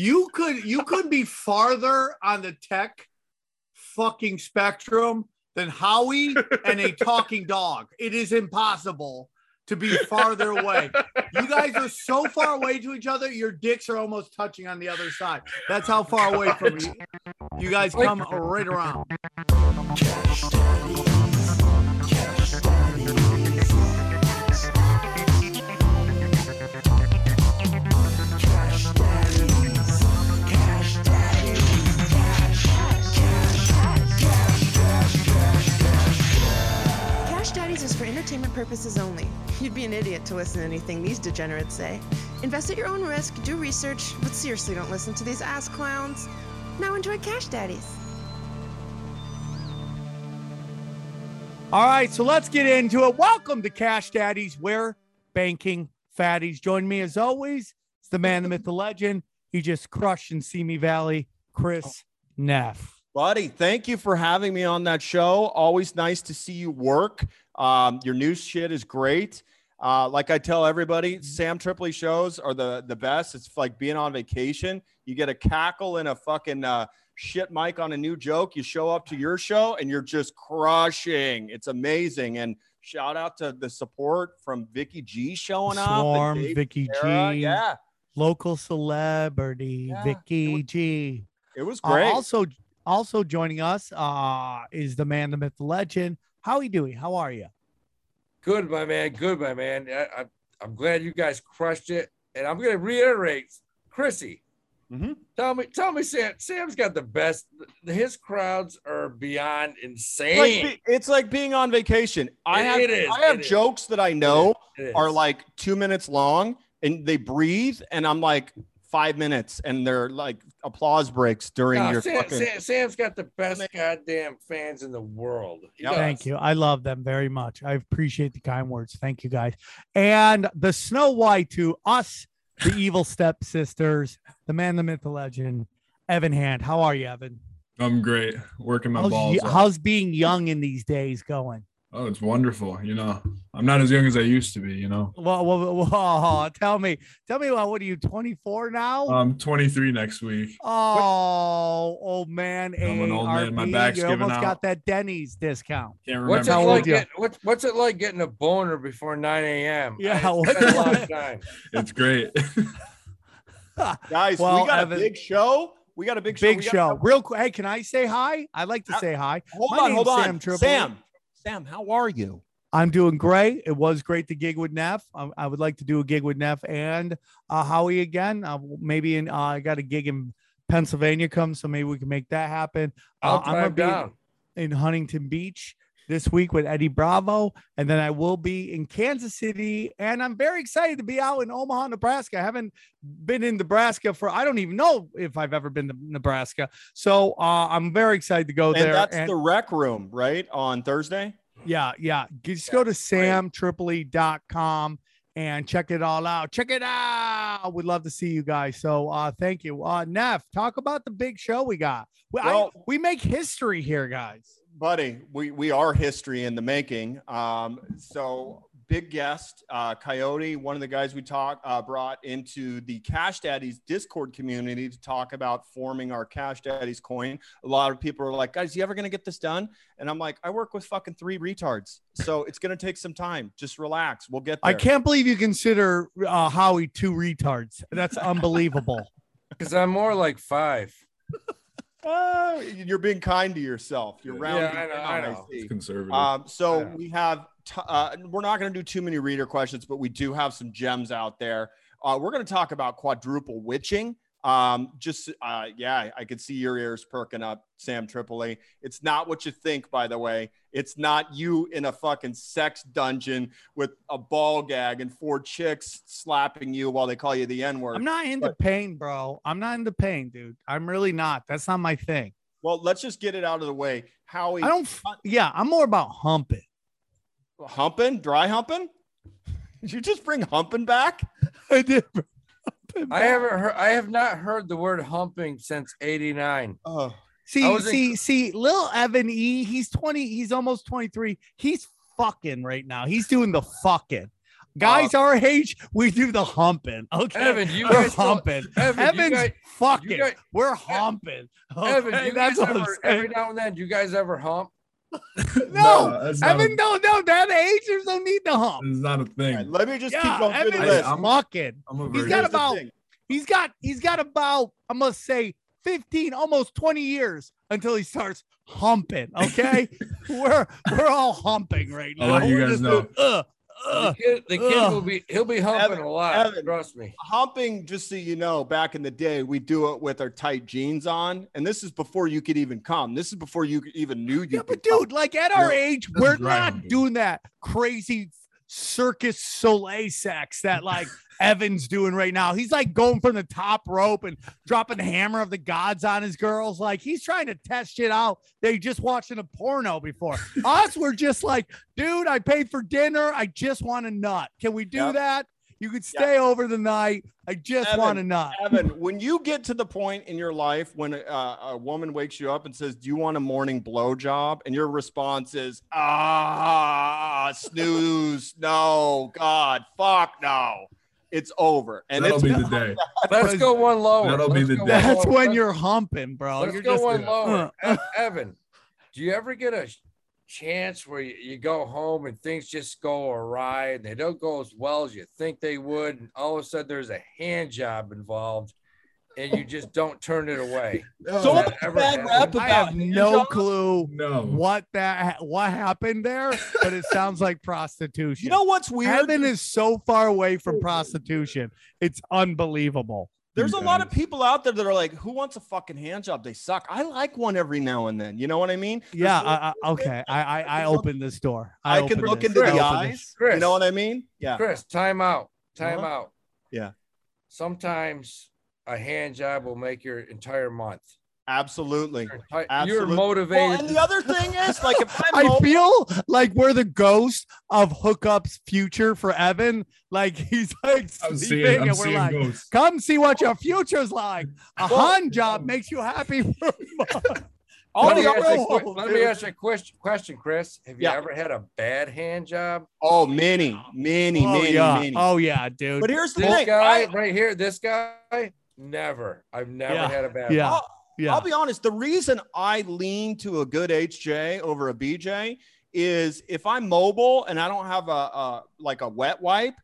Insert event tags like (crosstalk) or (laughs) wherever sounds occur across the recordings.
You could you could be farther on the tech fucking spectrum than Howie and a talking dog. It is impossible to be farther away. You guys are so far away to each other, your dicks are almost touching on the other side. That's how far away from you. You guys come right around. Cash Daddies is for entertainment purposes only. You'd be an idiot to listen to anything these degenerates say. Invest at your own risk, do research, but seriously don't listen to these ass clowns. Now enjoy Cash Daddies. All right, so let's get into it. Welcome to Cash Daddies, where banking fatties. Join me as always. It's the man, the myth, the legend. He just crushed in Simi Valley, Chris Neff. Buddy, thank you for having me on that show. Always nice to see you work. Um, your new shit is great. Uh, like I tell everybody, Sam Tripoli shows are the the best. It's like being on vacation. You get a cackle and a fucking uh, shit mic on a new joke. You show up to your show and you're just crushing. It's amazing. And shout out to the support from Vicky G showing up. Swarm, Vicky Sarah. G. Yeah, Local celebrity, Yeah, Vicky it was- G. it was Uh, great. also, also joining us uh, is the man, the myth, the legend. How are you doing? How are you? Good, my man. Good, my man. I, I'm glad you guys crushed it. And I'm going to reiterate, Chrissy. Mhm. Tell me, tell me, Sam. Sam's got the best. His crowds are beyond insane. like it's like being on vacation. I It- have it is, I have it is. jokes that I know are like two minutes long and they breathe, and I'm like five minutes, and they're like applause breaks during No, your Sam, fucking. Sam, Sam's got the best goddamn fans in the world. Yep. Thank you. I love them very much. I appreciate the kind words. Thank you, guys. And the Snow White to us, the evil stepsisters, the man, the myth, the legend, Evan Hand. How are you, Evan? I'm great. Working my How's, balls y- how's being young in these days going? Oh, it's wonderful. You know, I'm not as young as I used to be. You know, Well, well, well, tell me, tell me, well, what are you, 24 now? I'm 23 next week. oh, old man. I'm an old man. My ARP, back's you giving almost out. got that Denny's discount. Can't What's remember. it How like? old you? Get, what's what's it like getting a boner before 9 a.m.? Yeah, I- what's it's been it a long time. (laughs) It's great. (laughs) Guys, Well, we got Evan- a big show. We got a big show. Big show. Real quick. Hey, can I say hi? I'd like to Uh, say hi. Hold My on, hold on. Sam Tripoli. Sam, Sam, how are you? I'm doing great. It was great to gig with Neff. I, I would like to do a gig with Neff and uh, Howie again. Uh, maybe in uh, I got a gig in Pennsylvania come, so maybe we can make that happen. I'll Uh, I'm gonna drive be in- in Huntington Beach this week with Eddie Bravo, and then I will be in Kansas City, and I'm very excited to be out in Omaha, Nebraska. I haven't been in Nebraska for I don't even know if I've ever been to Nebraska, so uh, I'm very excited to go And there. that's and- the rec room, right? On Thursday. yeah, yeah. Just go to samtripoli.com and check it all out. Check it out. We'd love to see you guys. So uh thank you. Uh Neff, talk about the big show we got. We, I- Well- we make history here, guys. Buddy we we are history in the making um so big guest uh coyote one of the guys we talked uh, brought into the cash daddies discord community to talk about forming our cash daddies coin a lot of people are like guys you ever gonna get this done and i'm like i work with fucking three retards so it's gonna take some time just relax we'll get there I can't believe you consider uh Howie two retards. That's unbelievable. (laughs) Because I'm more like five. Uh, you're being kind to yourself you're Yeah, rounding I know, down, I know. see. It's conservative. Um, so Yeah. we have, t- uh, we're not going to do too many reader questions, but we do have some gems out there. Uh, we're going to talk about quadruple witching. Um, just, uh, yeah, I could see your ears perking up, Sam Tripoli. It's not what you think, by the way. It's not you in a fucking sex dungeon with a ball gag and four chicks slapping you while they call you the N word. I'm not into But- pain, bro. I'm not into pain, dude. I'm really not. That's not my thing. Well, let's just get it out of the way. Howie, I don't f- yeah, I'm more about humping. humping, dry humping? (laughs) Did you just bring humping back? I did. I haven't heard. I have not heard the word humping since '89. Oh, See, I was in- see, see, little Evan E, he's 20, he's almost 23. He's fucking right now. He's doing the fucking. Guys our age, we do the humping. Okay, Evan, you we're guys don't- humping. Evan, you Evan's guys- fucking. guys- we're humping. Evan, you that's guys what I'm ever, saying. every now and then, do you guys ever hump? (laughs) No, that's not, Evan, a, no, no, that age, there's no need to hump. it's not a thing. right, let me just keep Yeah, going through Evan list. is I'm- fucking. I'm a He's virgin. got Here's the about- He's got he's got about I must say 15 almost 20 years until he starts humping okay (laughs) we're we're all humping right I'll now let you We're guys know. doing, uh, The uh, kid, the kid ugh. will be he'll be humping Evan, a lot. Evan. Trust me. Humping, just so you know, back in the day, we do it with our tight jeans on, and this is before you could even come. This is before you even knew you yeah, could but come. dude like at our Yeah, age that's we're not doing that crazy circus soleil sex that like Evan's doing right now. He's like going from the top rope and dropping the hammer of the gods on his girls. Like he's trying to test shit out. They just watching a porno before. (laughs) Us, we're just like, dude, I paid for dinner. I just want a nut. Can we do Yep. that? You could stay over the night. I just Evan, want a nut. Evan, when you get to the point in your life when a, a woman wakes you up and says, "Do you want a morning blow job?" and your response is, "Ah, snooze, no, God, fuck, no," it's over, and That'll it's be the day. (laughs) Let's go one lower. That'll be Let's the day. That's lower. when Let's- you're humping, bro. Let's You're go just, one lower. uh, E- Evan, do you ever get a chance where you, you go home and things just go awry and they don't go as well as you think they would, and all of a sudden there's a hand job involved, and you just don't turn it away? (laughs) so that much bad happened? rap I have no clue No. what that what happened there, but it sounds like prostitution. You know what's weird? Heaven is so far away from prostitution. It's unbelievable. There's a lot of people out there that are like, "Who wants a fucking hand job? They suck." I like one every now and then. You know what I mean? There's Yeah, I, I, okay. I I, I can opened this door. I, can look this. into I the eyes. Chris. You know what I mean? Yeah. Chris, time out. Time Uh-huh. out. Yeah. Sometimes a hand job will make your entire month. Absolutely. Your enti- Absolutely. You're Well, motivated. and the other thing is, like, if I'm I mo- feel like we're the ghost of hookups future for Evan. Like he's like I'm sleeping, seeing, I'm and we're seeing like, ghosts. come see what your future's like. A Well- hand job um, makes you happy for a all (laughs) let me, ask you, a let me ask you a question, question, Chris. Have you Yeah. ever had a bad hand job? oh, many, many, oh many, yeah, many. oh yeah, dude. but here's the This thing. guy I, right here, this guy, never. I've never Yeah. had a bad Yeah. I'll, yeah, I'll be honest. The reason I lean to a good HJ over a BJ is if I'm mobile and I don't have a, a like a wet wipe,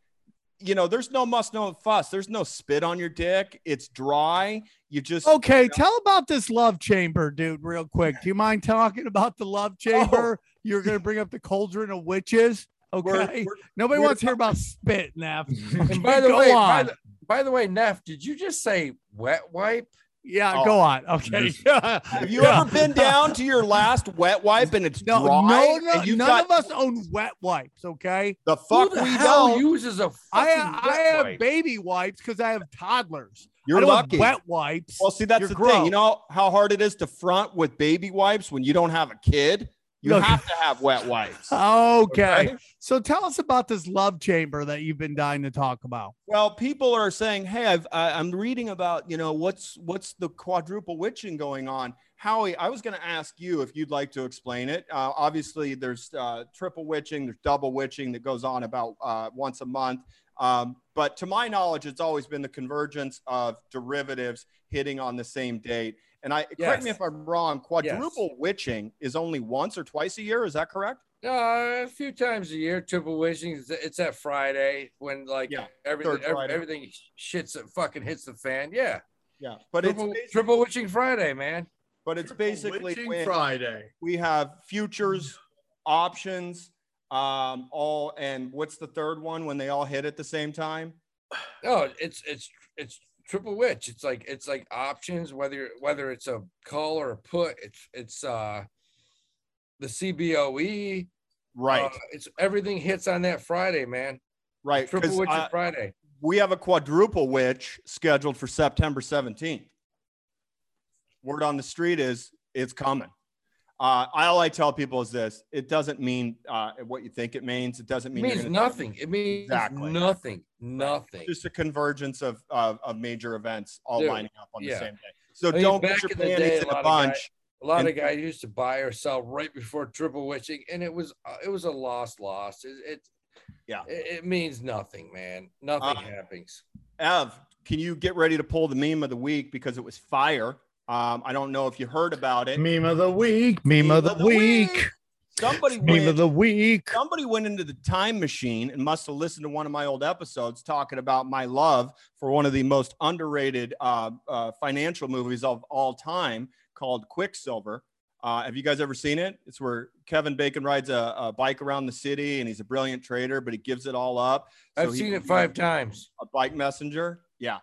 you know, there's no muss, no fuss. There's no spit on your dick. It's dry. You just Okay, tell about this love chamber, dude, real quick. Do you mind talking about the love (laughs) oh. chamber? You're gonna bring up the cauldron of witches. Okay. we're- we're- Nobody we're wants to hear about spit, Neff. (laughs) And by the Go way, by the, by the way, Neff, did you just say wet wipe? Yeah, Oh. go on. Okay. Yeah. (laughs) Have you Yeah. ever been down to your last wet wipe and it's No, dry? no, no, and you've none got of us own wet wipes. Okay. the fuck Who the we hell don't. uses a I fucking I wet have wipe? baby wipes because I have toddlers. You're I don't lucky. have wet wipes. Well, see, that's You're the thing. You know how hard it is to front with baby wipes when you don't have a kid? You have to have wet wipes. okay. Okay. So tell us about this love chamber that you've been dying to talk about. Well, people are saying, "Hey, I've, I, I'm reading about you know what's what's the quadruple witching going on." Howie, I was going to ask you if you'd like to explain it. Uh, obviously, there's uh, triple witching, there's double witching that goes on about uh, once a month. Um, but to my knowledge, it's always been the convergence of derivatives hitting on the same date. And I correct me if I'm wrong. Quadruple witching is only once or twice a year. Is that correct? Uh, a few times a year, triple witching. It's, it's that Friday when like Yeah, everything, every, everything shits that fucking hits the fan. Yeah, Yeah, but it's triple, basi- triple witching Friday, man. but it's basically when- Friday. we have futures options um all and what's the third one when they all hit at the same time No, it's it's it's triple witch. It's like it's like options whether whether it's a call or a put. It's it's uh the CBOE. right uh, it's everything hits on that Friday, man. right Triple witch uh, Friday. we have a quadruple witch scheduled for september 17th word on the street is it's coming uh all i tell people is this it doesn't mean uh what you think it means it doesn't mean you're means nothing. It means Exactly. nothing. Nothing. just a convergence of of, of major events all Dude, lining up on the same day so I mean, don't back put your in the day, panties a in a guys- bunch A lot And- of guys used to buy or sell right before triple witching, and it was uh, it was a lost loss. It, it Yeah. it, it means nothing, man. Nothing Uh, happens. Ev, can you get ready to pull the meme of the week because it was fire? Um, I don't know if you heard about it. Meme of the week. Meme, of the, week. Somebody Meme went, of the week. somebody went into the time machine and must have listened to one of my old episodes talking about my love for one of the most underrated uh, uh, financial movies of all time called Quicksilver. Uh, have you guys ever seen it? It's where Kevin Bacon rides a, a bike around the city and he's a brilliant trader, but he gives it all up. so I've he seen it five times. A bike messenger. Yeah.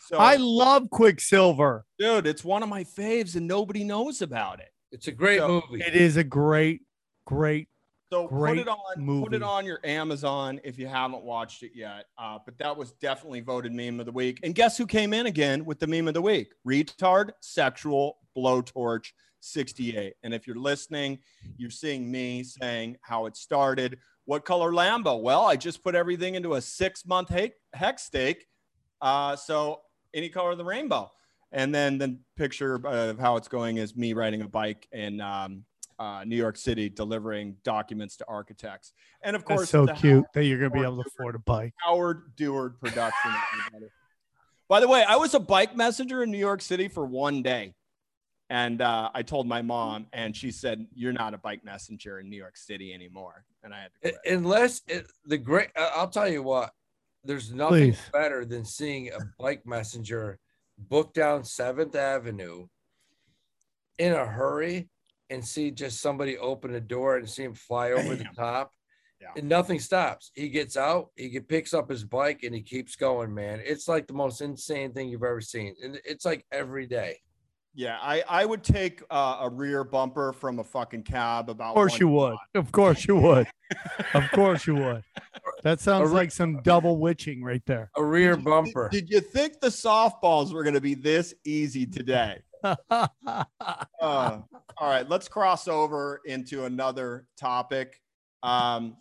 So, I love Quicksilver. dude, it's one of my faves and nobody knows about it. It's a great So, movie. It is a great, great. So put Great it on, put it on your Amazon if you haven't watched it yet. Uh, but that was definitely voted meme of the week. And guess who came in again with the meme of the week? Retard sexual blowtorch 68. And if you're listening, you're seeing me saying how it started. What color Lambo? Well, I just put everything into a six month hex, hex stake. Uh, so any color of the rainbow. And then the picture of how it's going is me riding a bike in um, uh, New York City delivering documents to architects. And of course, That's so the cute that you're going to be able to afford a bike. Howard Deward production. By the way, I was a bike messenger in New York City for one day. And uh, I told my mom, and she said, You're not a bike messenger in New York City anymore. And I had to quit. Unless it, the great, I'll tell you what, there's nothing Please. better than seeing a bike messenger book down Seventh Avenue in a hurry and see just somebody open a door and see him fly over the top. Yeah. And nothing stops. He gets out, he picks up his bike, and he keeps going, man. It's like the most insane thing you've ever seen. And it's like every day. Yeah, I, I would take uh, a rear bumper from a fucking cab about. Of course you would. Of course you would. (laughs) of course you would. That sounds re- like some double witching right there. A rear Did- bumper. Did you think the softballs were going to be this easy today? (laughs) Uh, all right, let's cross over into another topic. Um,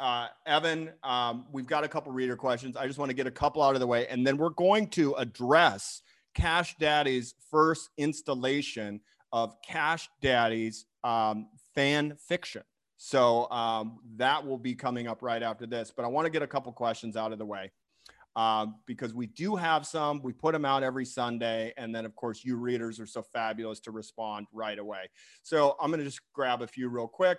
uh, Evan, um, we've got a couple reader questions. I just want to get a couple out of the way, and then we're going to address Cash Daddy's first installation of Cash Daddy's um, fan fiction. So um, that will be coming up right after this. But I want to get a couple questions out of the way um, because we do have some. We put them out every Sunday. And then, of course, you readers are so fabulous to respond right away. So I'm going to just grab a few real quick.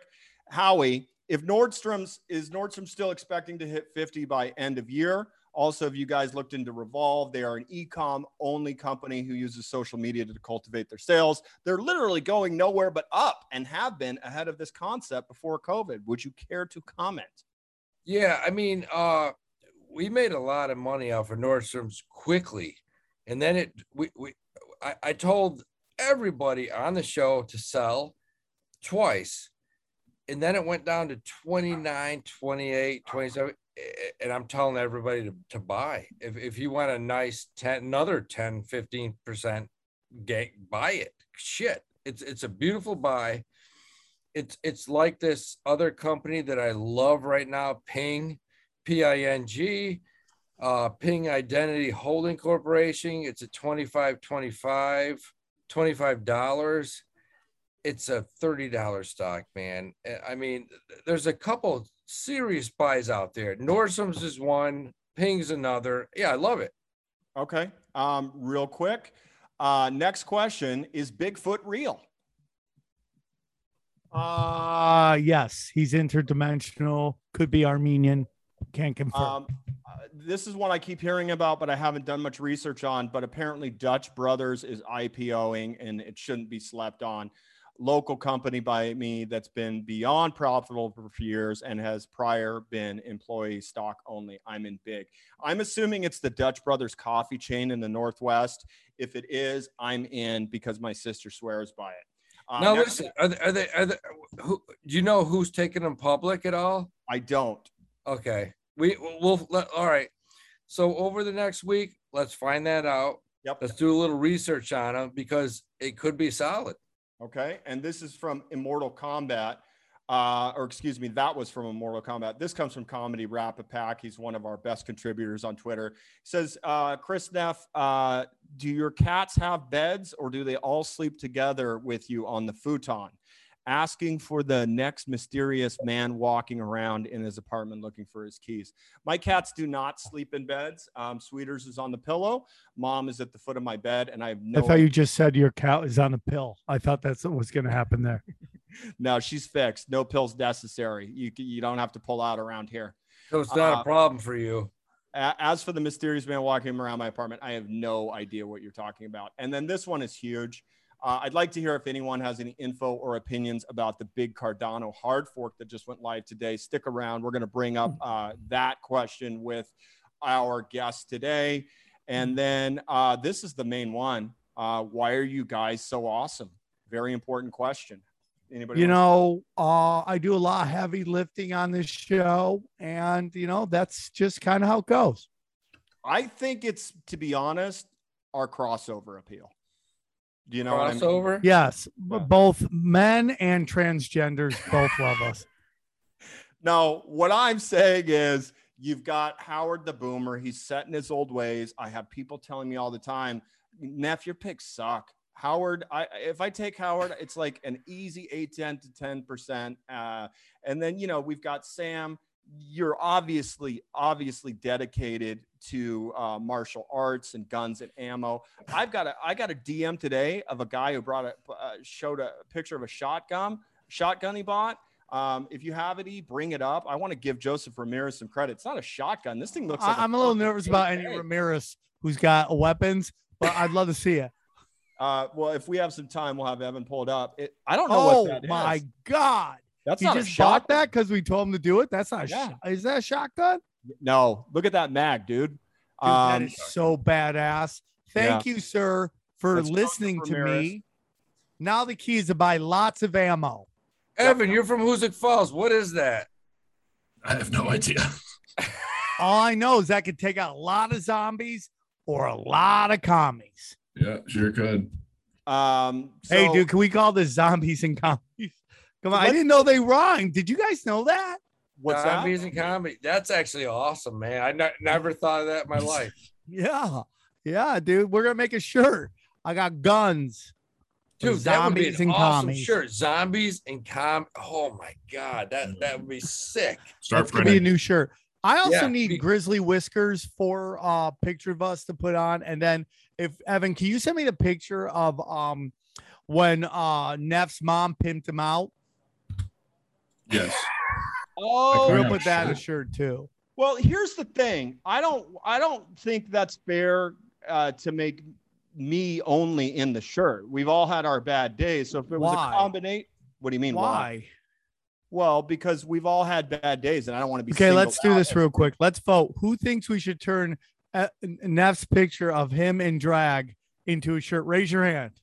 Howie, if Nordstrom's is Nordstrom still expecting to hit 50 by end of year? Also, if you guys looked into Revolve? They are an e-com only company who uses social media to cultivate their sales. They're literally going nowhere but up and have been ahead of this concept before COVID. Would you care to comment? Yeah, I mean, uh, we made a lot of money off of Nordstrom's quickly, and then it we we I, I told everybody on the show to sell twice, and then it went down to 29, 28, 27, eh, and I'm telling everybody to, to buy. If if you want a nice 10 another 10, 15 percent gate, buy it. Shit. It's it's a beautiful buy it's it's like this other company that I love right now, Ping, P-I-N-G, uh, Ping Identity Holding Corporation. It's a 25 25 $25. It's a $30 stock, man. Uh, I mean, there's a couple serious buys out there. Nordstrom's is one, Ping's another. Yeah, I love it. Okay. Um, real quick. Uh, next question is Bigfoot real? Uh yes, he's interdimensional, could be Armenian. Can't confirm. Um, uh, this is one I keep hearing about, but I haven't done much research on. But apparently, Dutch Brothers is IPOing, and it shouldn't be slept on. Local company by me that's been beyond profitable for years and has prior been employee stock only. I'm in big. I'm assuming it's the Dutch Brothers coffee chain in the Northwest. If it is, I'm in because my sister swears by it. Uh, now, next- listen, are they, are they, are they, who, do you know who's taking them public at all? I don't. Okay. We we'll let all right. So over the next week, let's find that out. Yep. Let's do a little research on them because it could be solid. Okay. And this is from Immortal Combat. Uh, or excuse me, that was from Immortal Combat. This comes from Comedy Rapid Pack. He's one of our best contributors on Twitter. He says, uh, Chris Neff, uh, do your cats have beds or do they all sleep together with you on the futon? Asking for the next mysterious man walking around in his apartment looking for his keys. My cats do not sleep in beds. Um, Sweeters is on the pillow. Mom is at the foot of my bed, and I have no. I thought you just said your cat is on a pill. I thought that's what was going to happen there. (laughs) no, she's fixed. No pills necessary. You you don't have to pull out around here. So it's not Uh, a problem for you. As for the mysterious man walking around my apartment, I have no idea what you're talking about. And then this one is huge. Uh, I'd like to hear if anyone has any info or opinions about the big Cardano hard fork that just went live today. Stick around. We're going to bring up uh, that question with our guest today. And then uh, this is the main one. Uh, why are you guys so awesome? Very important question. Anybody? You know, uh, I do a lot of heavy lifting on this show, and you know that's just kind of how it goes. I think it's, to be honest, our crossover appeal. Do you know what I mean? Yes, Yeah. both men and transgenders both love us. (laughs) No, what I'm saying is you've got Howard the Boomer. He's set in his old ways. I have people telling me all the time, Neff, your picks suck. Howard, I if I take Howard, it's like an easy 8, 10 to 10%. Uh, and then, you know, we've got Sam. You're obviously, obviously dedicated to uh, martial arts and guns and ammo. I've got a, I got a DM today of a guy who brought a, uh, showed a picture of a shotgun, shotgun he bought. Um, if you have it, E, bring it up. I want to give Joseph Ramirez some credit. It's not a shotgun. This thing looks like I, I'm a little nervous about any Ramirez who's got weapons, but I'd love to see it. Uh, well, if we have some time, we'll have Evan pulled up. It, I don't know Oh what that is. my god! That's He not a just bought shotgun. that because we told him to do it. That's not. Yeah. sh- is that a shotgun? No, look at that mag, dude. Dude, Um, is so badass. Thank you, sir, for That's listening to me. Now the key is to buy lots of ammo. Evan, you're from Hoosick Falls. What is that? I have no idea. (laughs) All I know is that could take out a lot of zombies or a lot of commies. Yeah, sure could. um, hey, dude, can we call this zombies and commies? Come on, I didn't know they rhymed. Did you guys know that? what's Zombies that? and comedy. That's actually awesome, man. I ne- never thought of that in my (laughs) life. Yeah, yeah, dude. We're gonna make a shirt. I got guns. Dude, that would be an awesome commies. shirt. Zombies and com. Oh my god, that that would be sick. Start That's gonna be a new shirt. I also Yeah, need be- grizzly whiskers for uh picture of us to put on. And then if Evan, can you send me the picture of um when uh Neff's mom pimped him out? Yes. Oh, Why We'll not? put that in a Sure. shirt too. Well, here's the thing. I don't I don't think that's fair uh, to make me only in the shirt. We've all had our bad days. So if it was Why? a combinate, what do you mean Why? Well, because we've all had bad days and I don't want to be Okay, let's do this real quick. Let's vote. Who thinks we should turn uh, Neff's picture of him in drag into a shirt? Raise your hand.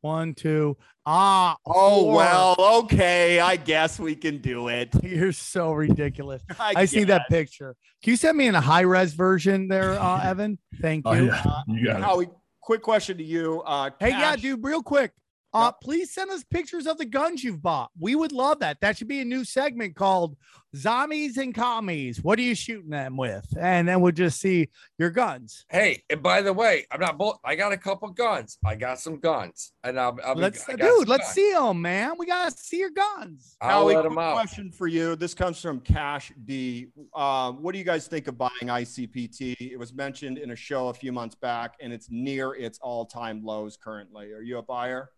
One, two. Ah, Oh four. well, okay. I guess we can do it. (laughs) You're so ridiculous. (laughs) I, I see that picture. Can you send me in a high res version there, uh, (laughs) Evan? Thank you. Oh you. yeah, you got it. Howie, quick question to you. Uh, Hey, yeah, dude, real quick. Uh, please send us pictures of the guns you've bought. We would love that. That should be a new segment called Zombies and Commies. What are you shooting them with? And then we'll just see your guns. Hey, and by the way, I'm not both. I got a couple guns. I got some guns, and I'll, I'll be, Let's, I dude, got let's guns. see them, man. We gotta see your guns. I'll Howie, let them out. question for you. This comes from Cash D. Um, what do you guys think of buying ICPT? It was mentioned in a show a few months back, and it's near its all-time lows currently. Are you a buyer?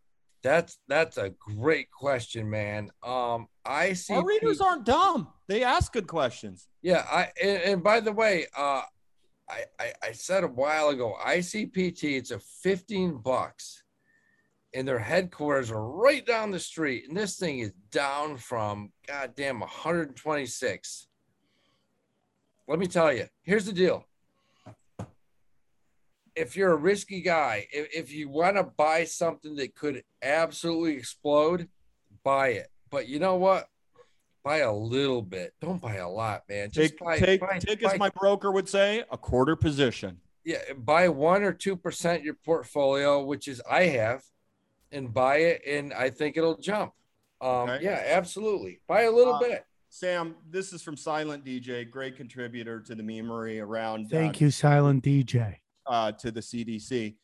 That's that's a great question, man. Um, I see. Our readers aren't dumb. They ask good questions. Yeah, I and, and by the way, uh, I, I I said a while ago, ICPT. It's a 15 bucks, and their headquarters are right down the street, and this thing is down from goddamn 126. Let me tell you, here's the deal. If you're a risky guy, if, if you want to buy something that could absolutely explode, buy it. But you know what? Buy a little bit. Don't buy a lot, man. Just Take, buy, take, buy, take buy- as my broker would say, a quarter position. yeah, buy one or two percent your portfolio, which is I have, and buy it, and I think it'll jump. Um, Okay. yeah, absolutely. Buy a little Uh, bit. Sam, this is from Silent DJ, great contributor to the memory around. Thank uh, you, Silent DJ. Uh, to the CDC.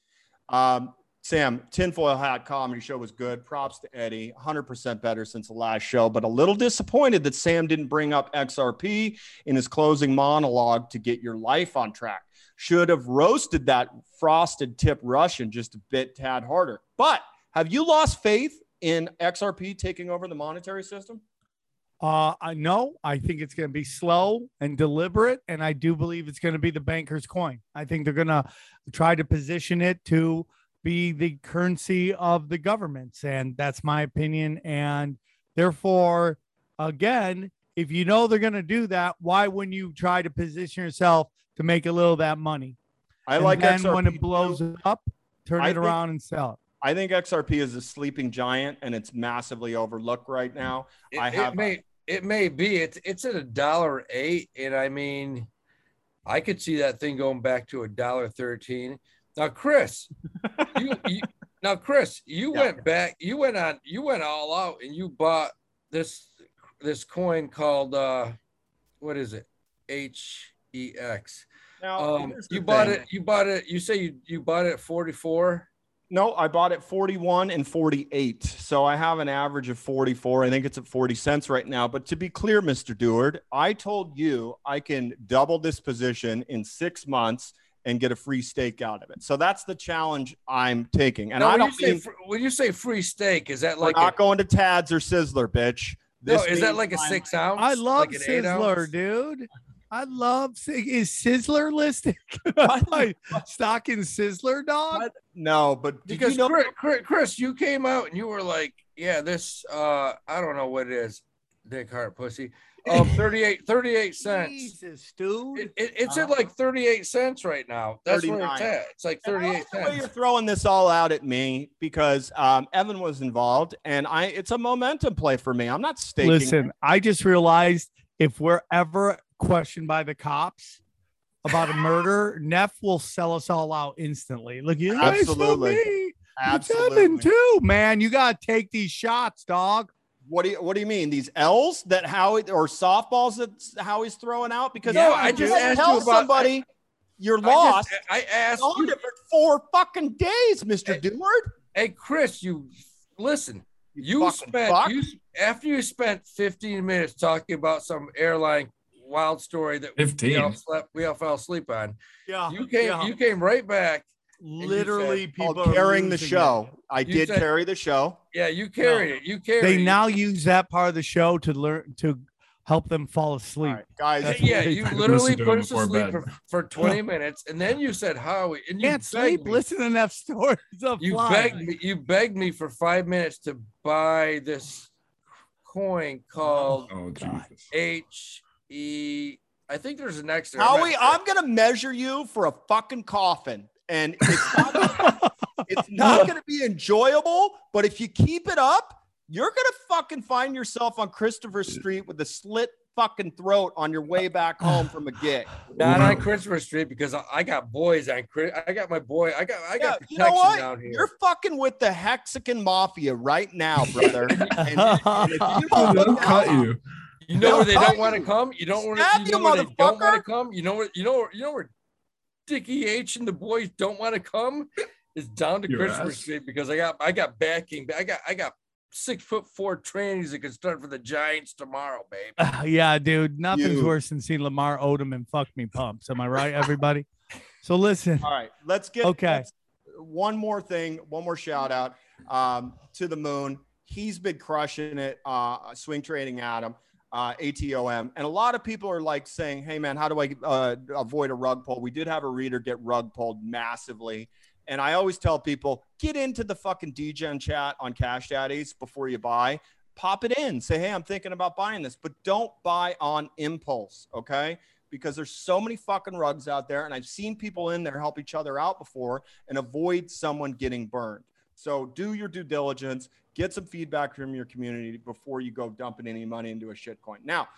Um, Sam, tinfoil hat comedy show was good. Props to Eddie. 100% better since the last show, but a little disappointed that Sam didn't bring up XRP in his closing monologue to get your life on track. Should have roasted that frosted tip Russian just a bit tad harder. But have you lost faith in XRP taking over the monetary system? Uh, I know. I think it's going to be slow and deliberate, and I do believe it's going to be the banker's coin. I think they're going to try to position it to be the currency of the governments, and that's my opinion. And therefore, again, if you know they're going to do that, why wouldn't you try to position yourself to make a little of that money? I and like then XRP when it blows too. up, turn I it think- around and sell it. I think XRP is a sleeping giant and it's massively overlooked right now. It, I it have- may it may be it's it's at a dollar eight, and I mean, I could see that thing going back to a dollar thirteen. Now, Chris, (laughs) you, you now Chris, you Yeah. went back, you went on, you went all out, and you bought this this coin called uh, what is it? H E X. Now, Um, you bought thing. it. You bought it. You say you you bought it at forty four. No, I bought it 41 and 48. So I have an average of 44. I think it's at 40 cents right now. But to be clear, Mr. Deward, I told you I can double this position in six months and get a free steak out of it. So that's the challenge I'm taking. And now, I don't say mean fr- when you say free steak, is that we're like not going to Tads or Sizzler, bitch. no? Is that like a I'm- six ounce? I love like Sizzler, ounce? dude. I love is Sizzler listed? (laughs) My (laughs) stocking Sizzler dog. What? No, but because you know Chris, Chris, Chris, you came out and you were like, "Yeah, this uh, I don't know what it is, Dick Hart pussy, um, (laughs) 38, 38 cents. Jesus, dude. It, it, it's at like thirty eight cents right now. That's where it's at. It's like thirty eight like the way You're throwing this all out at me because um, Evan was involved, and I it's a momentum play for me. I'm not staking. Listen, I just realized if we're ever questioned by the cops about a murder, Neff will sell us all out instantly. Look, you guys Absolutely. me. Absolutely. too, man. You gotta take these shots, dog. What do you What do you mean? These L's that Howie or softballs that Howie's throwing out? Because No, oh, I just asked tell you about- somebody you're I just- lost. I, asked you, for four fucking days, Mister Hey, Deward. hey Chris, you listen. You fucking spent fuck. you after you spent fifteen minutes talking about some airline wild story that we all slept, we all fell asleep on. Yeah, You came you came right back literally Called people are carrying the losing it. show. I You did said- carry the show. Yeah, you carried No. it. You carried They it. now use that part of the show to learn to help them fall asleep. All right, guys. That's yeah, you literally Listen to put us to sleep for, for 20 minutes, and then you said Howie, and you Can't sleep. me. Listen to enough stories of You flying. begged me. You begged me for five minutes to buy this coin called Oh Jesus! H E. I think there's an extra. Howie, I'm gonna measure you for a fucking coffin, and it's not, (laughs) it's not gonna be enjoyable. But if you keep it up, you're gonna fucking find yourself on Christopher Street with a slit fucking throat on your way back home from a gig. not on Christopher Street because I, I got boys on. Chris- I got my boy. I got. I got Yeah, protection you know what? down here. You're fucking with the Mexican mafia right now, brother. (laughs) and, and if you (laughs) don't They'll cut out- you. You know where they don't (laughs) want to come. You don't want to. you you, know where they don't want to come. You know where you know you know where Dickie H and the boys don't want to come is down to Your Christopher ass. Street because I got I got backing. I got I got six foot four trannies that can start for the Giants tomorrow, babe. (laughs) yeah, dude. Nothing's You- worse than seeing Lamar Odom and fuck me pumps. Am I right, everybody? So listen. All right, let's get Okay. let's- one more thing, one more shout out um, to the moon. He's been crushing it, uh, swing trading Atom, uh, ATOM, and a lot of people are like saying, "Hey man, how do I uh, avoid a rug pull?" We did have a reader get rug pulled massively, and I always tell people get into the fucking degen chat on Cash Daddies before you buy. Pop it in, say, "Hey, I'm thinking about buying this," but don't buy on impulse, okay? because there's so many fucking rugs out there and I've seen people in there help each other out before and avoid someone getting burned. So do your due diligence, get some feedback from your community before you go dumping any money into a shitcoin. Now,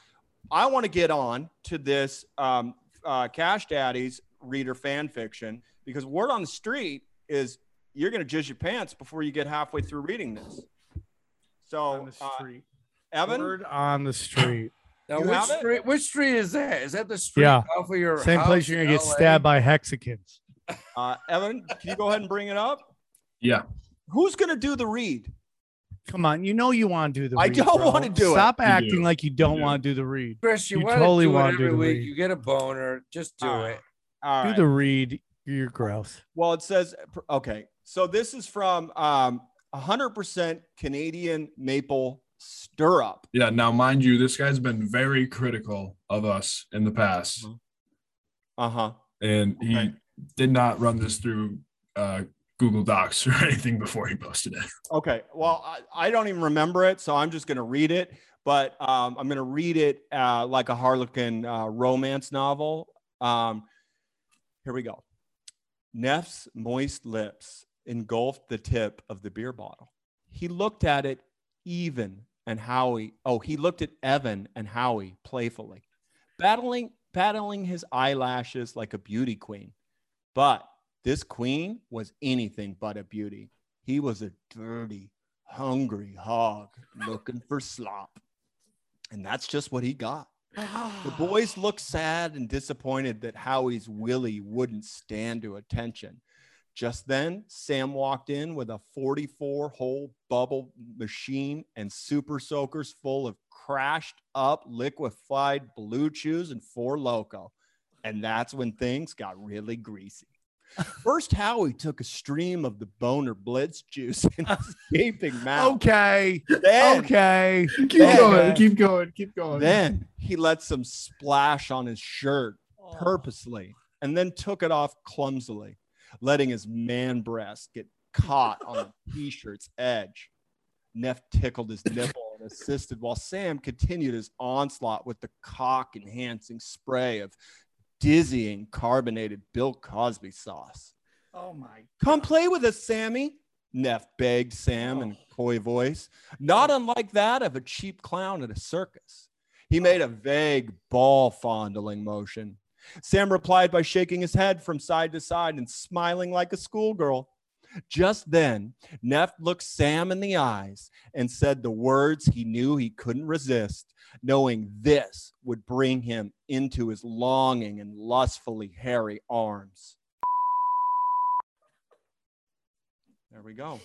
I want to get on to this um, uh, Cash Daddies reader fan fiction because word on the street is you're going to jizz your pants before you get halfway through reading this. So, on the uh, street. Evan, Word on the street. Now, You which have it? street? Which street is that? Is that the street Yeah. off of your Same house place you're gonna get LA? stabbed by Hexicans. uh, Evan, can you go ahead and bring it up? Yeah. Who's gonna do the read? Come on, you know you want to do the. I read, don't bro. wanna do it. Stop acting do. like you don't You do. want to do the read. Chris, you, You want totally to do wanna it do every the week. read. You get a boner. Just do All it. All do right. the read. You're gross. Well, it says okay. So this is from um 100% Canadian maple stirrup. Yeah. Now, mind you, this guy's been very critical of us in the past, Mhm. Uh huh. and he did not run this through uh, Google Docs (laughs) or anything before he posted it. Okay. Well, I, I don't even remember it, so I'm just going to read it. But um, I'm going to read it uh, like a Harlequin uh, romance novel. Um, here we go. Neff's moist lips engulfed the tip of the beer bottle. He looked at it even and Howie. Oh, he looked at Evan and Howie playfully, battling, battling his eyelashes like a beauty queen. But this queen was anything but a beauty. He was a dirty, hungry hog looking for slop. And that's just what he got. The ah. boys looked sad and disappointed that Howie's Willie wouldn't stand to attention. Just then, Sam walked in with a 44 hole bubble machine and super soakers full of crashed up liquefied blue chews and Four Loko. And that's when things got really greasy. First, Howie took a stream of the boner blitz juice (laughs) in his gaping mouth. Okay. Then, Okay. Keep Yeah. going. Keep going. Keep going. then he let some splash on his shirt Oh. purposely and then took it off clumsily, letting his man breast get caught on the (laughs) t-shirt's edge. Neff tickled his nipple and assisted while Sam continued his onslaught with the cock enhancing spray of dizzying carbonated Bill Cosby sauce. Oh my. Come play with us, Sammy. Neff begged Sam in a oh. coy voice, not unlike that of a cheap clown at a circus. He made a oh. vague ball fondling motion. Sam replied by shaking his head from side to side and smiling like a schoolgirl. Just then, Neff looked Sam in the eyes and said the words he knew he couldn't resist, knowing this would bring him into his longing and lustfully hairy arms. There we go.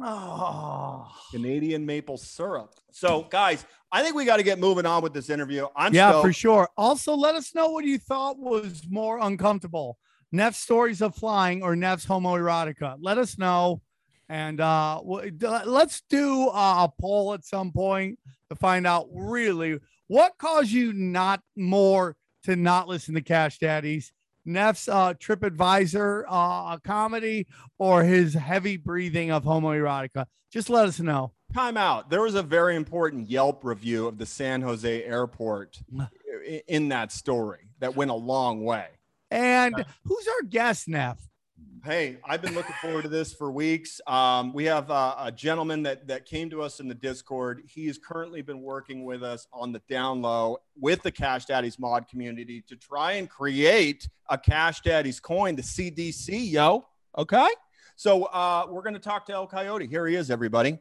Oh. Canadian maple syrup. So, guys, I think we got to get moving on with this interview. I'm yeah, stoked. for sure. Also, let us know what you thought was more uncomfortable Neff's stories of flying or Neff's homoerotica. Let us know. And uh, let's do uh, a poll at some point to find out really what caused you not more to not listen to Cash Daddies. Neff's uh, TripAdvisor uh, comedy or his heavy breathing of homoerotica. Just let us know. Time out. There was a very important Yelp review of the San Jose airport in that story that went a long way. And who's our guest, Neff? Hey, I've been looking forward to this for weeks. Um, we have uh, a gentleman that that came to us in the Discord. He has currently been working with us on the down low with the Cash Daddies mod community to try and create a Cash Daddies coin, the CDC, yo. Okay. So uh, we're going to talk to El Coyote. Here he is, everybody.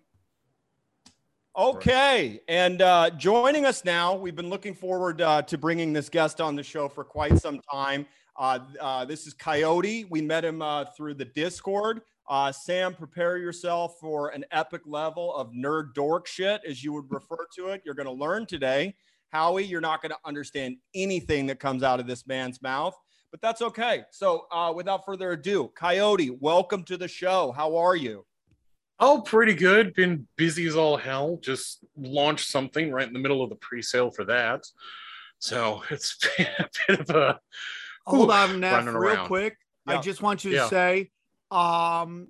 Okay, and uh, joining us now, we've been looking forward uh, to bringing this guest on the show for quite some time. Uh, uh, this is Coyote. We met him uh, through the Discord. Uh, Sam, prepare yourself for an epic level of nerd dork shit, as you would (laughs) refer to it. You're going to learn today. Howie, you're not going to understand anything that comes out of this man's mouth, but that's okay. So, uh, without further ado, Coyote, welcome to the show. How are you? Oh, pretty good. Been busy as all hell. Just launched something right in the middle of the pre-sale for that. So (laughs) it's been a bit of a Hold Ooh, on, Neff, real around. quick. I just want you to Yeah. say, um,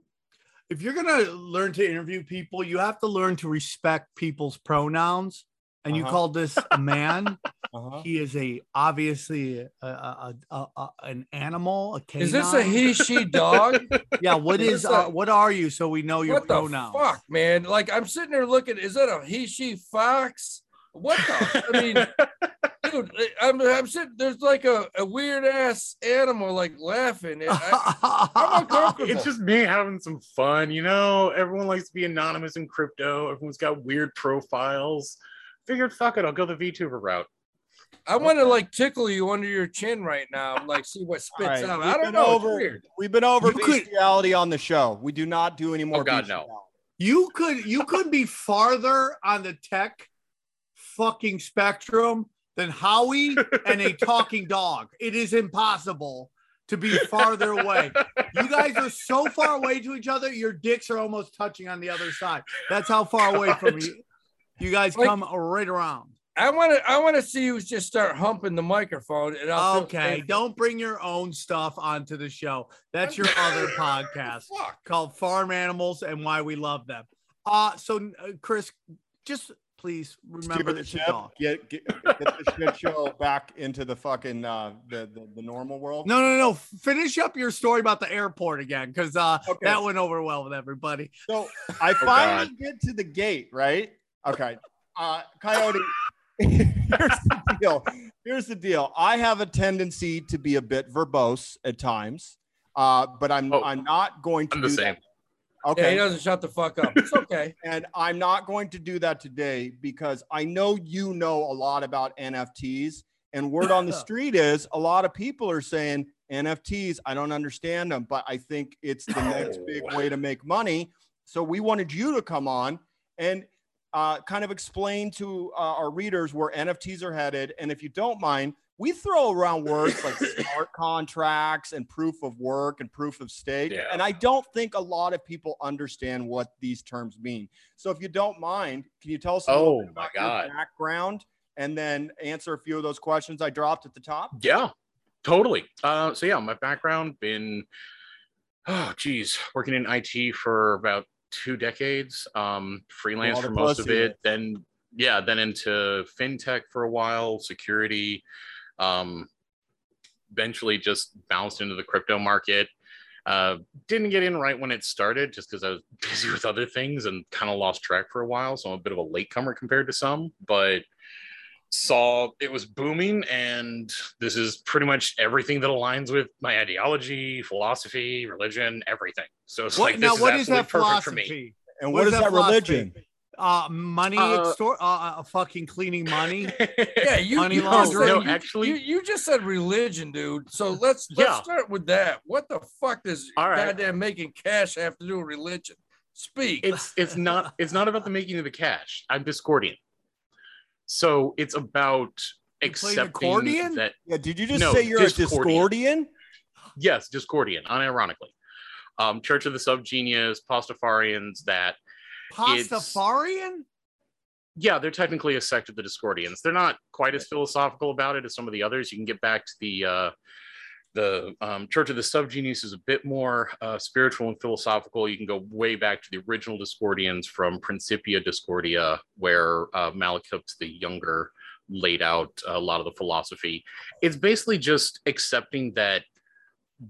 if you're gonna learn to interview people, you have to learn to respect people's pronouns. And you Uh-huh. called this a man. (laughs) Uh-huh. he is a obviously a, a, a, a- an animal. A canine. Is this a he, she, dog? (laughs) Yeah. What is is? this uh, what are you? So we know your what the pronouns. fuck, man? Like I'm sitting there looking. Is that a he, she, fox? What the? I mean, (laughs) dude, I'm, I'm sitting. There's like a, a weird ass animal like laughing. And I, I'm (laughs) it's just me having some fun, you know. Everyone likes to be anonymous in crypto. Everyone's got weird profiles. Figured, fuck it, I'll go the VTuber route. I want to like tickle you under your chin right now, like see what spits right, out. we've I don't been know. It's over- weird. We've been over You could- on the show. We do not do any more. Oh, God, no. You could you could be farther on the tech fucking spectrum than Howie and a talking dog. It is impossible to be farther away. You guys are so far away to each other, your dicks are almost touching on the other side. That's how far away from you. You guys Like- come right around. I want to. I want to see you just start humping the microphone. And I'll Okay, don't bring your own stuff onto the show. That's your (laughs) other podcast Fuck. called Farm Animals and Why We Love Them. Uh so uh, Chris, just please remember Steer the that you ship, dog. Get, get, get the shit show (laughs) back into the fucking uh, the, the the normal world. No, no, no. Finish up your story about the airport again, because uh, Okay. that went over well with everybody. So (laughs) I finally get to the gate, right? Okay. (laughs) Uh, Coyote, here's the deal. Here's the deal. I have a tendency to be a bit verbose at times, uh, but I'm Oh, I'm not going to I'm the do same. That. Yeah, Okay. he doesn't shut the fuck up. It's okay. (laughs) and I'm not going to do that today because I know you know a lot about NFTs. And word on the (laughs) street is a lot of people are saying NFTs, I don't understand them, but I think it's the next big way to make money. So we wanted you to come on and uh, kind of explain to uh, our readers where NFTs are headed. And if you don't mind, we throw around (clears throat) words like smart contracts and proof of work and proof of stake. Yeah. And I don't think a lot of people understand what these terms mean. So if you don't mind, can you tell us a little Oh, about your background and then answer a few of those questions I dropped at the top? Yeah, totally. Uh, so yeah, my background been, oh geez, working in IT for about two decades. Um, freelance for most of it. Then yeah, then into fintech for a while, security. Um, eventually just bounced into the crypto market. Uh, didn't get in right when it started just because I was (laughs) busy with other things and kind of lost track for a while. So I'm a bit of a latecomer compared to some, but saw it was booming and this is pretty much everything that aligns with my ideology philosophy religion everything so it's What like now? this What is is absolutely that perfect for me philosophy? And What what is is that that religion? Uh, money Uh, extort, uh, uh, fucking cleaning money. (laughs) Yeah, you. Money you no, laundering. said- no, you- actually- you, you just said religion, dude. So let's let's Yeah. start with that. What the fuck does All right. goddamn making cash have to do with religion? Speak. it's it's not (laughs) it's not about the making of the cash i'm discordian so it's about You accepting accordion? that Yeah, did you just No, say you're Discordian. a Discordian? yes discordian unironically um church of the subgenius pastafarians that It's- Pastafarian? yeah, they're technically a sect of the Discordians. They're not quite as philosophical about it as some of the others. You can get back to the uh, the um, Church of the Subgenius is a bit more uh, spiritual and philosophical. You can go way back to the original Discordians from Principia Discordia, where uh, the Younger laid out a lot of the philosophy. It's basically just accepting that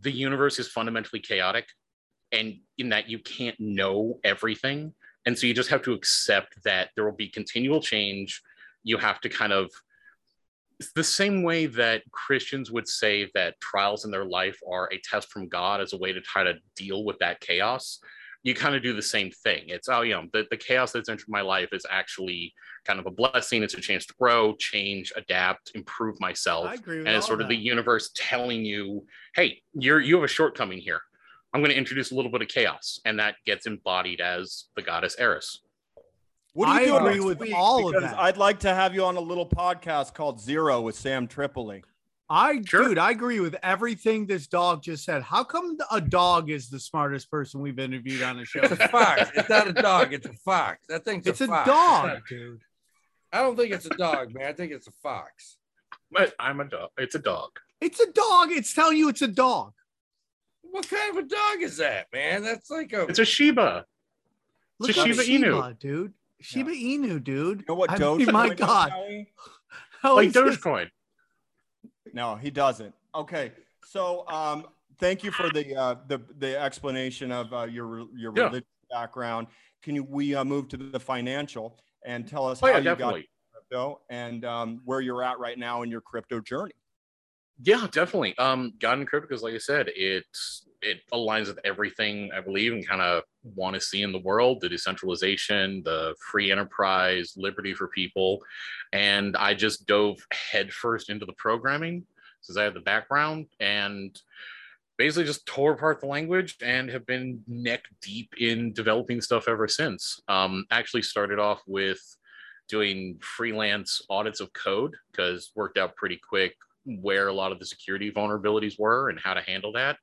the universe is fundamentally chaotic, and in that you can't know everything and so you just have to accept that there will be continual change. You have to kind of it's the same way that christians would say that trials in their life are a test from god as a way to try to deal with that chaos. You kind of do the same thing. It's oh you know the, the chaos that's entered my life is actually kind of a blessing. It's a chance to grow change adapt improve myself. I agree with and it's sort of that. the universe telling you hey you're you have a shortcoming here i'm going to introduce a little bit of chaos and that gets embodied as the goddess eris What are you I doing agree with all of Because that. I'd like to have you on a little podcast called Zero with Sam Tripoli. I Sure. dude, I agree with everything this dog just said. How come a dog is the smartest person we've interviewed on the show? It's a fox. It's not a dog. It's a fox. That thing's It's a fox. dog, dude. I don't think it's a dog, man. I think it's a fox. but i'm a dog it's a dog It's a dog. It's telling you it's a dog. What kind of a dog is that, man? That's like a. it's a shiba Look It's a Shiba Shiba, Inu. dude. Shiba Inu, dude. You know what I mean, my God. Howie? How like is this- dogecoin No, he doesn't. Okay, so um, thank you for the uh, the the explanation of uh, your your Yeah. religious background. Can you we uh, move to the financial and tell us oh how yeah you got definitely crypto and um, where you're at right now in your crypto journey? Yeah, definitely. Um, God and because like I said, it it aligns with everything I believe and kind of want to see in the world: the decentralization, the free enterprise, liberty for people. And I just dove headfirst into the programming since I had the background and basically just tore apart the language and have been neck deep in developing stuff ever since. Um, actually started off with doing freelance audits of code because worked out pretty quick where a lot of the security vulnerabilities were and how to handle that.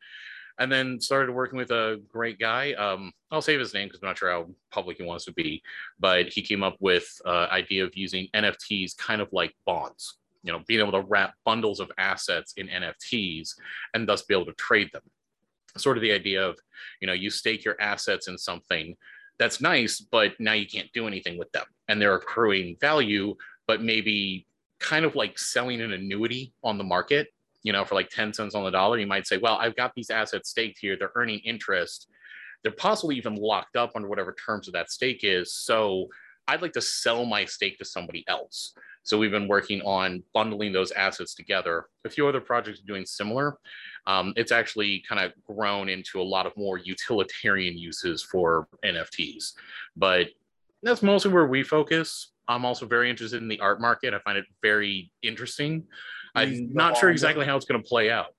And then started working with a great guy. Um, I'll save his name because I'm not sure how public he wants to be, but he came up with uh, idea of using NFTs kind of like bonds. You know, being able to wrap bundles of assets in NFTs and thus be able to trade them. Sort of the idea of, you know, you stake your assets in something that's nice, but now you can't do anything with them, and they're accruing value, but maybe kind of like selling an annuity on the market, you know, for like 10 cents on the dollar, you might say, well, I've got these assets staked here. They're earning interest. They're possibly even locked up under whatever terms of that stake is. So I'd like to sell my stake to somebody else. So we've been working on bundling those assets together. A few other projects are doing similar. Um, it's actually kind of grown into a lot of more utilitarian uses for NFTs, but that's mostly where we focus. I'm also very interested in the art market. I find it very interesting. I'm not sure exactly how it's going to play out.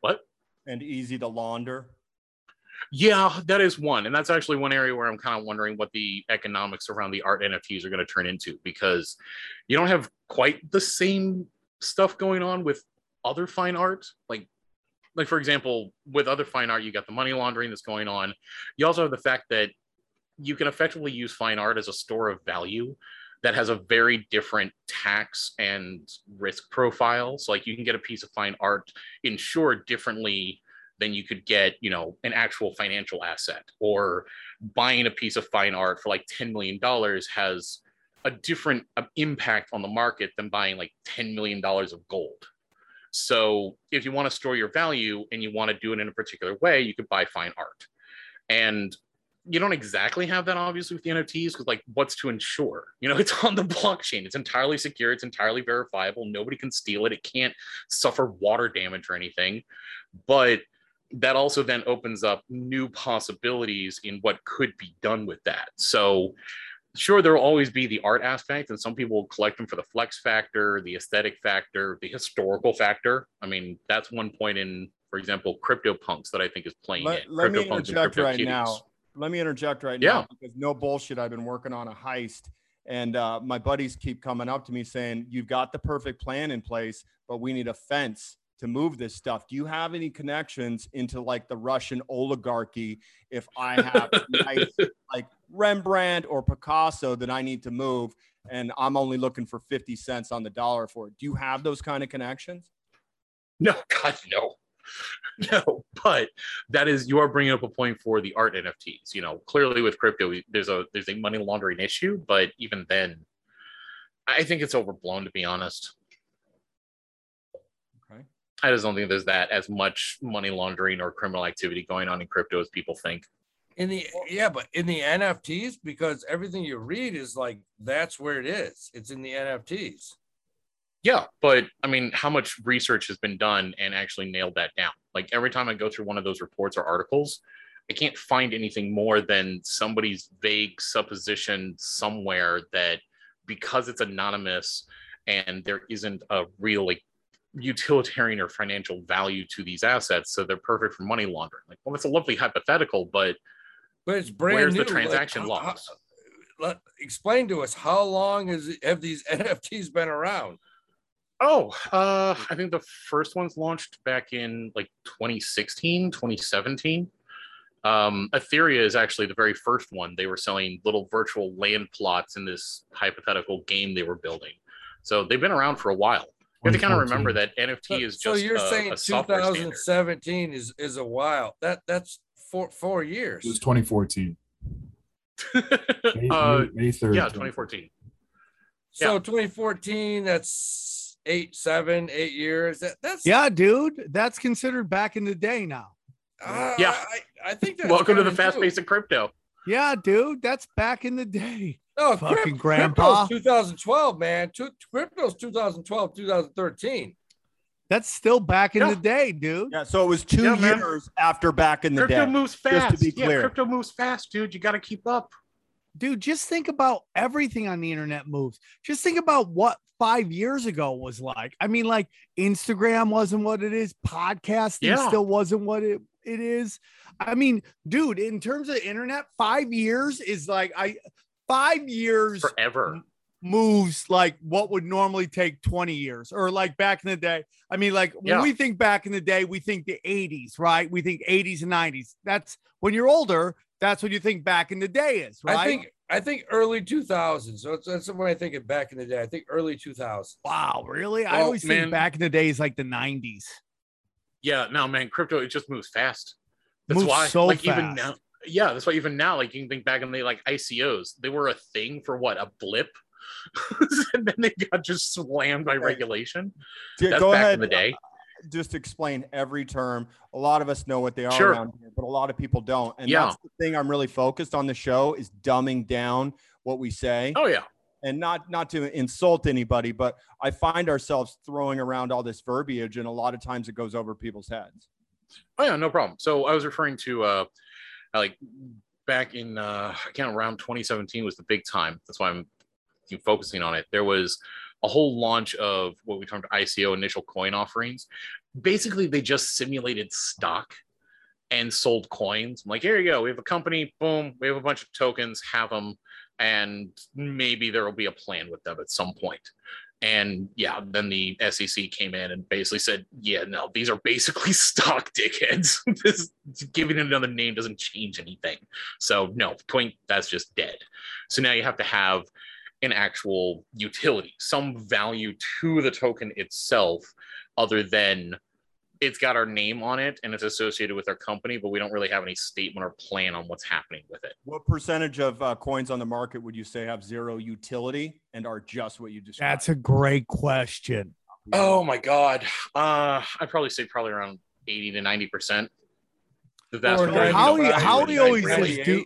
What? and easy to launder. Yeah, that is one. And that's actually one area where I'm kind of wondering what the economics around the art NFTs are going to turn into because you don't have quite the same stuff going on with other fine art. Like, like for example, with other fine art, you got the money laundering that's going on. You also have the fact that you can effectively use fine art as a store of value that has a very different tax and risk profile. So like you can get a piece of fine art insured differently than you could get, you know, an actual financial asset or buying a piece of fine art for like $10 million has a different uh, impact on the market than buying like $10 million of gold. So if you want to store your value and you want to do it in a particular way, you could buy fine art. And you don't exactly have that obviously with the NFTs because like what's to ensure? (laughs) You know, it's on the blockchain. It's entirely secure. It's entirely verifiable. Nobody can steal it. It can't suffer water damage or anything. But that also then opens up new possibilities in what could be done with that. So sure there will always be the art aspect and some people will collect them for the flex factor the aesthetic factor the historical factor i mean that's one point in for example CryptoPunks that i think is playing Let, it let me interject right now. Let me interject right Yeah. now because no bullshit. I've been working on a heist, and uh, my buddies keep coming up to me saying, "You've got the perfect plan in place, but we need a fence to move this stuff." Do you have any connections into like the Russian oligarchy? If I have (laughs) nice, like Rembrandt or Picasso that I need to move, and I'm only looking for fifty cents on the dollar for it, do you have those kind of connections? No, (laughs) God, no. (laughs) No, but that is you are bringing up a point for the art NFTs. You know, clearly with crypto, there's a there's a money laundering issue, but even then, I think it's overblown to be honest. Okay. I just don't think there's that as much money laundering or criminal activity going on in crypto as people think. In the yeah, but in the NFTs, because everything you read is like that's where it is. It's in the NFTs. Yeah, but I mean, how much research has been done and actually nailed that down? Like every time I go through one of those reports or articles, I can't find anything more than somebody's vague supposition somewhere that because it's anonymous and there isn't a real like utilitarian or financial value to these assets, so they're perfect for money laundering. Like, well, that's a lovely hypothetical, but But it's brand Where's the new. like, transaction logs? let, explain to us how long has have these (laughs) NFTs been around? Oh, uh, I think the first ones launched back in like 2016, 2017. Um, Etheria is actually the very first one. They were selling little virtual land plots in this hypothetical game they were building. So they've been around for a while. You have to kind of remember that NFT is just. so you're a, saying a software standard. 2017 is is a while. That that's four four years. It was 2014. (laughs) May, uh, May, May 3rd. yeah, 2014. So 2014, that's eight, seven, eight years. That that's Yeah, dude, that's considered back in the day now. uh, Yeah. I, I think that's Welcome to the fast pace of crypto. Yeah, dude, that's back in the day. No, Fucking crypt- grandpa. 2012, man. Two, crypto's 2012, 2013. That's still back in Yeah. the day, dude. Yeah, so it was two Yeah, man. years after back in the crypto day. moves just to fast. be Yeah, crypto moves fast, dude. You got to keep up. Dude, just think about everything on the internet moves. Just think about what five years ago was like. I mean, like Instagram wasn't what it is, podcasting Yeah. still wasn't what it, it is. I mean, dude, in terms of internet, five years is like I five years Forever. moves like what would normally take 20 years or like back in the day. I mean, like when we think back in the day, we think the 80s, right? We think 80s and 90s. That's when you're older, that's what you think back in the day is, right? I think I think early 2000s. So it's, that's what I think of back in the day. I think early 2000s. wow, really? I always man- think back in the days like the 90s. Yeah, no, man, crypto it just moves fast. That's Moves why, so like even now, yeah, that's why even now, like you can think back in the like ICOs, they were a thing for what a blip, (laughs) and then they got just slammed by regulation. Yeah, That's Go back ahead. in the day. Just explain every term. A lot of us know what they are Sure. around here, but a lot of people don't. And Yeah. that's the thing I'm really focused on the show is dumbing down what we say. Oh yeah, and not not to insult anybody, but I find ourselves throwing around all this verbiage, and a lot of times it goes over people's heads. oh yeah, no problem. So I was referring to uh, like back in uh, I can't around 2017 was the big time. That's why I'm focusing on it. There was a whole launch of what we termed ICO initial coin offerings. Basically, they just simulated stock and sold coins. I'm like, here you go. We have a company. Boom. We have a bunch of tokens. Have them, and maybe there will be a plan with them at some point. And yeah, then the SEC came in and basically said, yeah, no, these are basically (laughs) stock dickheads. (laughs) this giving it another name doesn't change anything. So no, point that's just dead. So now you have to have an actual utility, some value to the token itself, other than it's got our name on it and it's associated with our company, but we don't really have any statement or plan on what's happening with it. What percentage of uh, coins on the market would you say have zero utility and are just what you described? That's a great question. Oh my god. Uh I'd probably say probably around 80 to 90 percent. The vast Or How he, value how is he always do,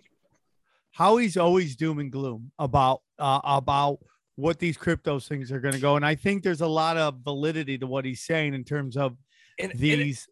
how he's always doom and gloom about uh, about what these crypto things are going to go, and I think there's a lot of validity to what he's saying in terms of And, and these.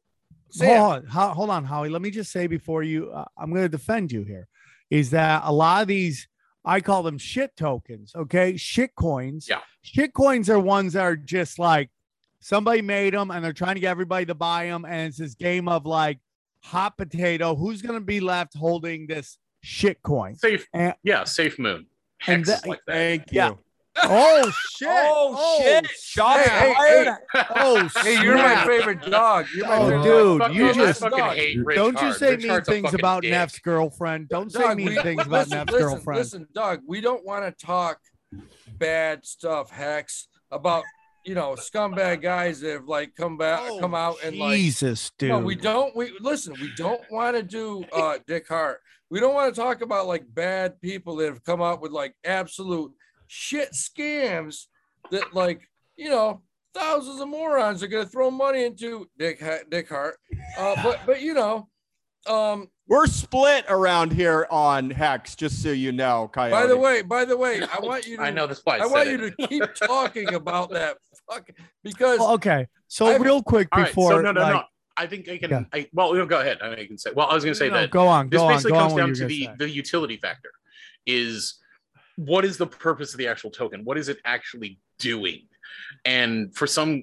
Hold, on, hold on, Howie. Let me just say before you, uh, I'm going to defend you here, is that a lot of these, I call them shit tokens. Okay, shit coins. Yeah. shit coins are ones that are just like somebody made them and they're trying to get everybody to buy them, and it's this game of like hot potato. Who's going to be left holding this shit coin? safe And- yeah, safe moon. And that- like that. Thank you. Oh, (laughs) yeah. Oh, oh shit! Oh, shit! Shots Hey, hey, fired. Oh, hey, you're my favorite dog. You're my Oh, favorite dude, dog. you I just- hate Rich Don't you say Rich mean Hard's a things about dick. Neff's girlfriend. Don't say mean we- things about listen, Neff's listen, girlfriend. Listen, Doug, we don't want to talk bad stuff, Hex, about you know scumbag guys that have like come back, Oh, come out and like. Jesus, dude. No, we don't. We listen. We don't want to do uh Dick Heart. We don't want to talk about like bad people that have come out with like absolute shit scams that like you know thousands of morons are gonna throw money into Dick Ha- Dick Heart. Uh, but but you know, um, We're split around here on Hex, just so you know, Coyote. By the way, by the way, I want you (laughs) to I know that's why I, I want said you it. to keep talking about that fuck because Well, okay, so I've- real quick All right, before, so no, no, like, no. I think I can. Yeah. I, well, know, go ahead. I mean, I can say. Well, I was going to say no, that go on, this go on, basically go comes on. down to the say. the utility factor. Is what is the purpose of the actual token? What is it actually doing? And for some,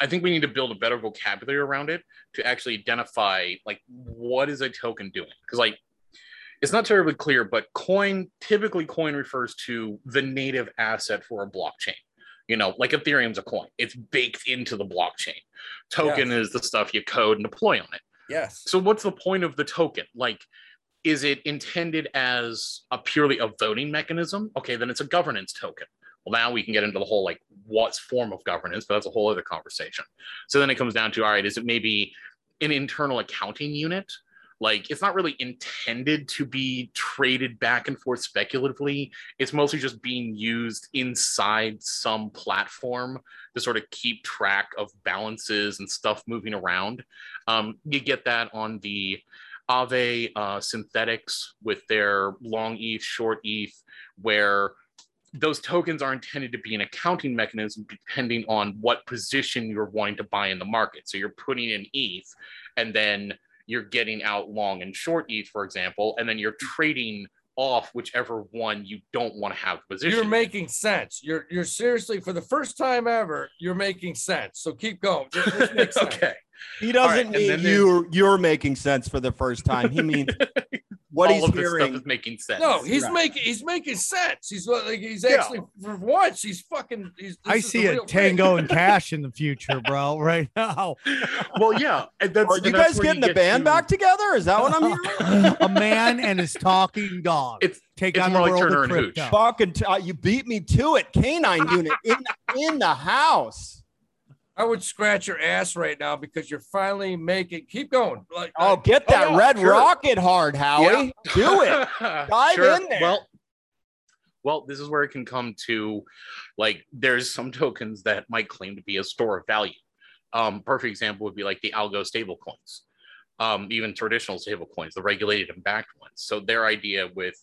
I think we need to build a better vocabulary around it to actually identify like what is a token doing? Because like it's not terribly clear, but coin typically coin refers to the native asset for a blockchain. You know, like Ethereum's a coin; it's baked into the blockchain. Token is the stuff you code and deploy on it. yes, So what's the point of the token? Like, is it intended as a purely a voting mechanism? Okay, then it's a governance token. Well, now we can get into the whole like what's form of governance, but that's a whole other conversation. So then it comes down to all right, is it maybe an internal accounting unit? Like it's not really intended to be traded back and forth speculatively. It's mostly just being used inside some platform to sort of keep track of balances and stuff moving around. Um, you get that on the Aave uh, Synthetix with their long ETH, short ETH, where those tokens are intended to be an accounting mechanism depending on what position you're wanting to buy in the market. So you're putting in ETH and then you're getting out long and short ETH, for example, and then you're trading off whichever one you don't want to have position. You're making sense. You're you're seriously for the first time ever. You're making sense. So keep going. This- this (laughs) okay. He doesn't right, mean you you're making sense for the first time. He means (laughs) what All he's of this hearing. stuff is making sense. No, he's Right. making he's making sense. He's like he's Yeah. actually for once he's fucking. He's, I see a tango thing. and cash in the future, bro. (laughs) Right now, well, yeah. And that's, Are you that's guys where getting the get band to- back together? Is that what I'm hearing? (laughs) a man and his talking dog. It's take it's on more the like world Turner of and Hooch. Fucking, t- uh, you beat me to it. Canine (laughs) unit in in the house. I would scratch your ass right now because you're finally making. Keep going. Like Oh, get Oh, that yeah, red sure. rocket hard, Howie. Do it. (laughs) Dive Sure. in there. Well, well, this is where it can come to, like, there's some tokens that might claim to be a store of value. Um, perfect example would be like the algo stable coins, um, even traditional stable coins, the regulated and backed ones. So their idea with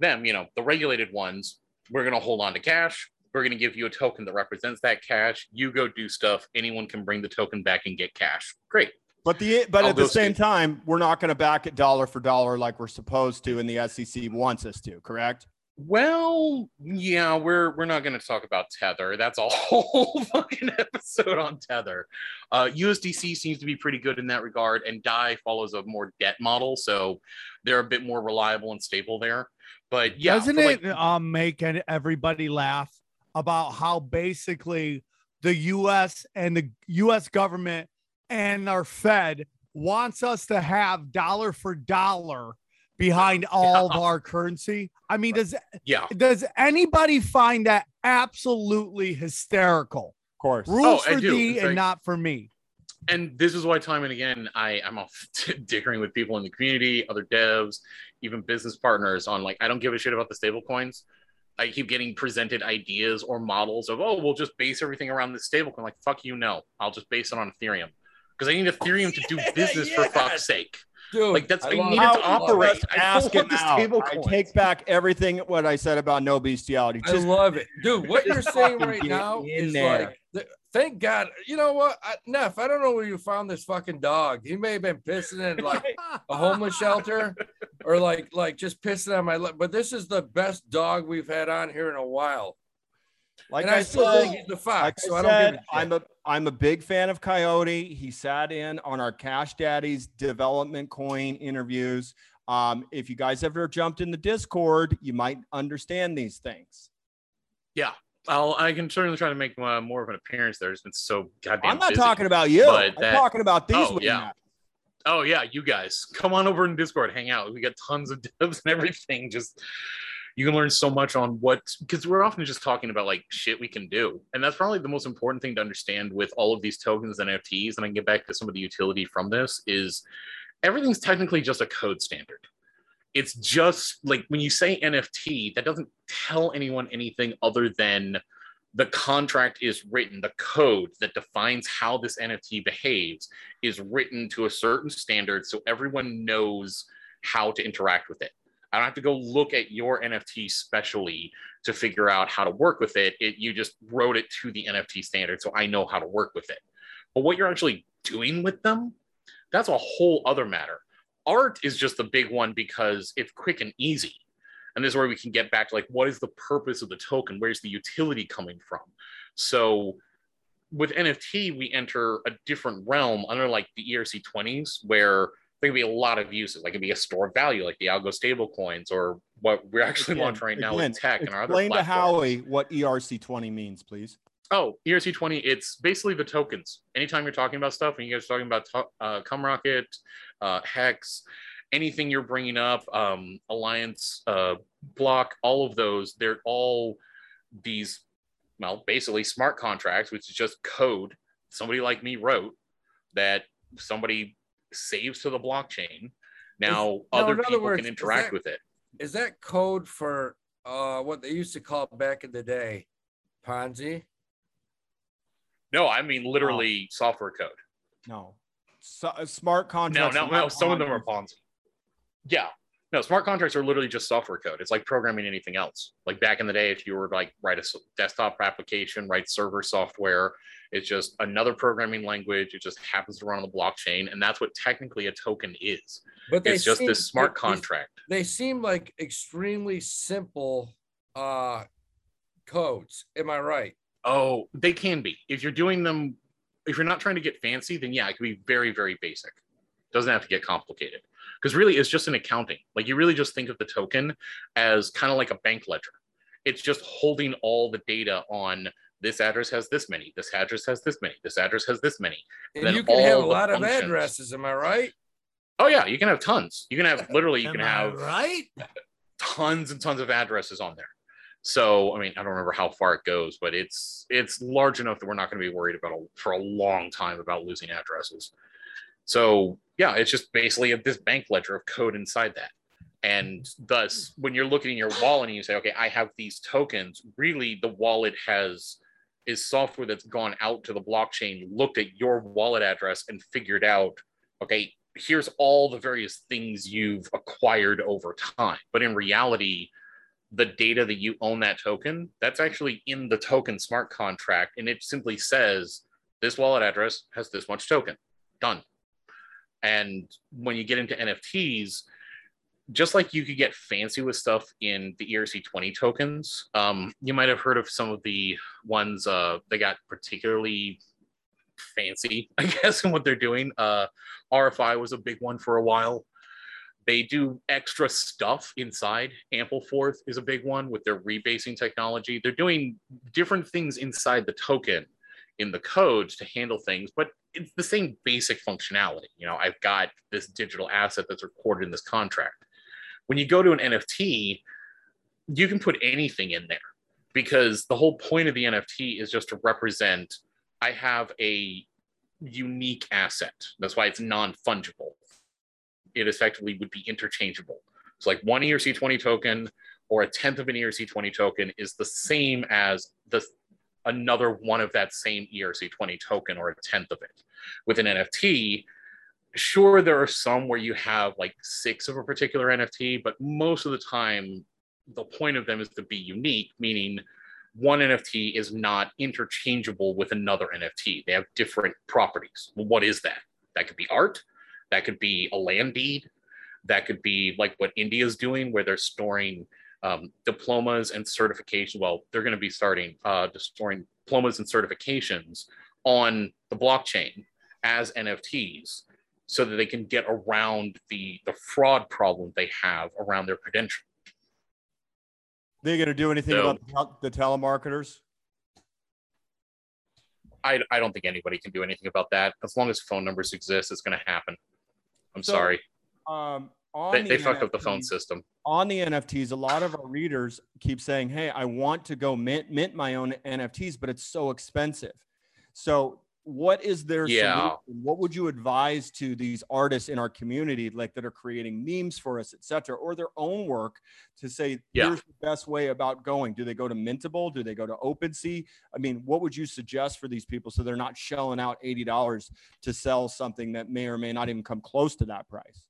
them, you know, the regulated ones, we're going to hold on to cash. We're going to give you a token that represents that cash. You go do stuff. Anyone can bring the token back and get cash. Great. But the but I'll at the same skip. time, we're not going to back it dollar for dollar like we're supposed to, and the SEC wants us to. Correct? Well, yeah, we're we're not going to talk about Tether. That's a (laughs) whole fucking episode on Tether. Uh, USDC seems to be pretty good in that regard, and Dai follows a more debt model, so they're a bit more reliable and stable there. But yeah, Doesn't for, like, it um, make any- everybody laugh about how basically the U.S. and the U.S. government and our Fed wants us to have dollar for dollar behind all of our currency? I mean, does yeah, does anybody find that absolutely hysterical? Of course. Rules oh, I for thee In and not for me. and this is why time and again I I'm off (laughs) dickering with people in the community, other devs, even business partners on like I don't give a shit about the stable coins. I keep getting presented ideas or models of oh we'll just base everything around this stable coin. Like fuck you no, I'll just base it on Ethereum because I need Ethereum to do (laughs) business for fuck's sake. dude. Like, that's- I love need it. it to operate. it. I don't Ask him want this out. table I take back everything what I said about no bestiality. I Just love it, dude. What you're saying right now in is there. like, th- thank God. You know what, I, Neff? I don't know where you found this fucking dog. He may have been pissing in like a homeless shelter, or like like just pissing on my leg. But this is the best dog we've had on here in a while, like and I, I still said, think he's the fox. like so I I don't said, give a shit. I'm a I'm a big fan of Coyote. He sat in on our Cash Daddy's development coin interviews. Um, if you guys ever jumped in the Discord, you might understand these things. I'll, I can certainly try to make uh, more of an appearance there. It's been so goddamn. I'm not busy. talking about you. but I'm that- talking about these. Oh, yeah. Oh yeah, you guys come on over in Discord, hang out. We got tons of (laughs) devs and everything. Just you can learn so much on what because we're often just talking about like shit we can do, and that's probably the most important thing to understand with all of these tokens and NFTs. And I can get back to some of the utility from this is everything's technically just a code standard. It's just like when you say NFT, that doesn't tell anyone anything other than the contract is written, the code that defines how this NFT behaves is written to a certain standard so everyone knows how to interact with it. I don't have to go look at your NFT specially to figure out how to work with it. it. You just wrote it to the NFT standard so I know how to work with it. But what you're actually doing with them, that's a whole other matter. Art is just the big one because it's quick and easy. And this is where we can get back to like, what is the purpose of the token? Where's the utility coming from? So with NFT, we enter a different realm under like the ERC 20s, where there can be a lot of uses. Like it could be a store of value, like the algo stable coins, or what we're actually Again- launching right now again, with tech and our other Explain to. Howie what ERC20 means, please. Oh, ERC20, it's basically the tokens. Anytime you're talking about stuff and you guys are talking about to- uh, Cumrocket, uh, Hex, anything you're bringing up, um, Alliance, uh, Block, all of those, they're all these, well, basically smart contracts, which is just code somebody like me wrote that somebody saves to the blockchain. Now, no, other other people words, can interact that- with it. Is that code for uh what they used to call back in the day, Ponzi? No, I mean literally software code. No. So, uh, smart contracts. no, are no. Some of them are Ponzi. Ponzi. Yeah, No, smart contracts are literally just software code. It's like programming anything else. Like back in the day, if you were like write a desktop application, write server software, it's just another programming language. It just happens to run on the blockchain, and that's what technically a token is. But they It's just seem- this smart they- contract. They seem like extremely simple uh codes. Am I right? Oh, they can be. If you're doing them, if you're not trying to get fancy, then yeah, it can be very, very basic. Doesn't have to get complicated. Because really, it's just an accounting. Like you really just think of the token as kind of like a bank ledger. It's just holding all the data on this address has this many, this address has this many, this address has this many. And Then you can have a lot of addresses. Am I right? Oh yeah, you can have tons. You can have literally, you can I have right. tons and tons of addresses on there. So I mean, I don't remember how far it goes, but it's it's large enough that we're not going to be worried about a, for a long time about losing addresses. So yeah, it's just basically this bank ledger of code inside that. And thus, when you're looking in your wallet and you say, okay, I have these tokens, really the wallet has is software that's gone out to the blockchain, looked at your wallet address and figured out, okay, here's all the various things you've acquired over time. But in reality, the data that you own that token, that's actually in the token smart contract. And it simply says this wallet address has this much token. Done. And when you get into NFTs, just like you could get fancy with stuff in the ERC20 tokens, um, you might have heard of some of the ones uh, that got particularly fancy, (laughs) I guess, in what they're doing. Uh, RFI was a big one for a while. They do extra stuff inside. Ampleforth is a big one with their rebasing technology. They're doing different things inside the token in the codes to handle things, but it's the same basic functionality. You know, I've got this digital asset that's recorded in this contract. When you go to an NFT, you can put anything in there because the whole point of the NFT is just to represent I have a unique asset. That's why it's non fungible. It effectively would be interchangeable. It's like one ERC20 token or a tenth of an ERC20 token is the same as the another one of that same ERC20 token or a tenth of it. With an NFT, sure, there are some where you have like six of a particular NFT, but most of the time, the point of them is to be unique, meaning one NFT is not interchangeable with another NFT. They have different properties. Well, what is that? That could be art, that could be a land deed, that could be like what India's doing, where they're storing um, diplomas and certification. Well, they're going to be starting uh, storing diplomas and certifications on the blockchain as NFTs so that they can get around the the fraud problem they have around their credentials. They going to do anything So- about the the telemarketers? I, I don't think anybody can do anything about that. As long as phone numbers exist, it's going to happen. I'm So, sorry. Um, They, the they fucked up the phone system. on the NFTs, a lot of our readers keep saying, "Hey, I want to go mint mint my own NFTs, but it's so expensive." So, what is their Yeah. solution? What would you advise to these artists in our community, like that are creating memes for us, etc., or their own work, to say, Yeah. "Here's the best way about going"? Do they go to Mintable? Do they go to OpenSea? I mean, what would you suggest for these people so they're not shelling out eighty dollars to sell something that may or may not even come close to that price?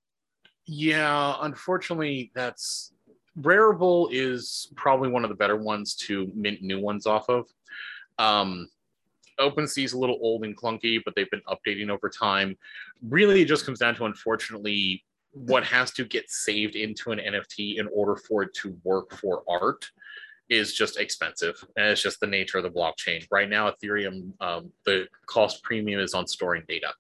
Yeah, unfortunately, that's Rarible is probably one of the better ones to mint new ones off of. Um, OpenSea is a little old and clunky, but they've been updating over time. Really, it just comes down to unfortunately what has to get saved into an NFT in order for it to work for art is just expensive, and it's just the nature of the blockchain. Right now, Ethereum, um, the cost premium is on storing data.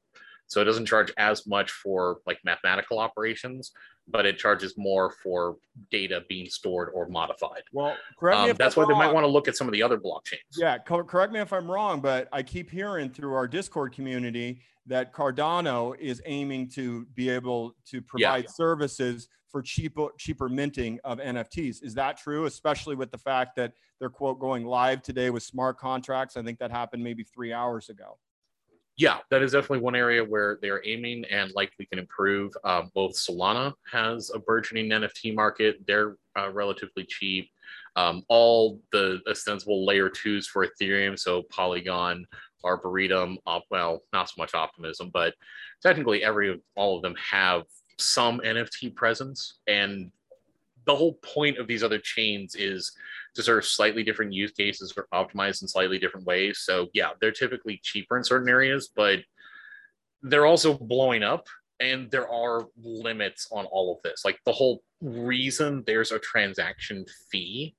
So it doesn't charge as much for like mathematical operations, but it charges more for data being stored or modified. Well, correct me Um, if that's I'm why they might want to look at some of the other blockchains. Yeah, co- correct me if I'm wrong, but I keep hearing through our Discord community that Cardano is aiming to be able to provide services for cheaper cheaper minting of NFTs. Is that true? Especially with the fact that they're quote going live today with smart contracts. I think that happened maybe three hours ago. Yeah, that is definitely one area where they're aiming and likely can improve. Um, both Solana has a burgeoning NFT market; they're uh, relatively cheap. Um, all the ostensible layer twos for Ethereum, so Polygon, Arbitrum, op- well, not so much Optimism, but technically every all of them have some NFT presence. And the whole point of these other chains is to serve slightly different use cases or optimized in slightly different ways. So yeah, they're typically cheaper in certain areas, but they're also blowing up and there are limits on all of this. Like the whole reason there's a transaction fee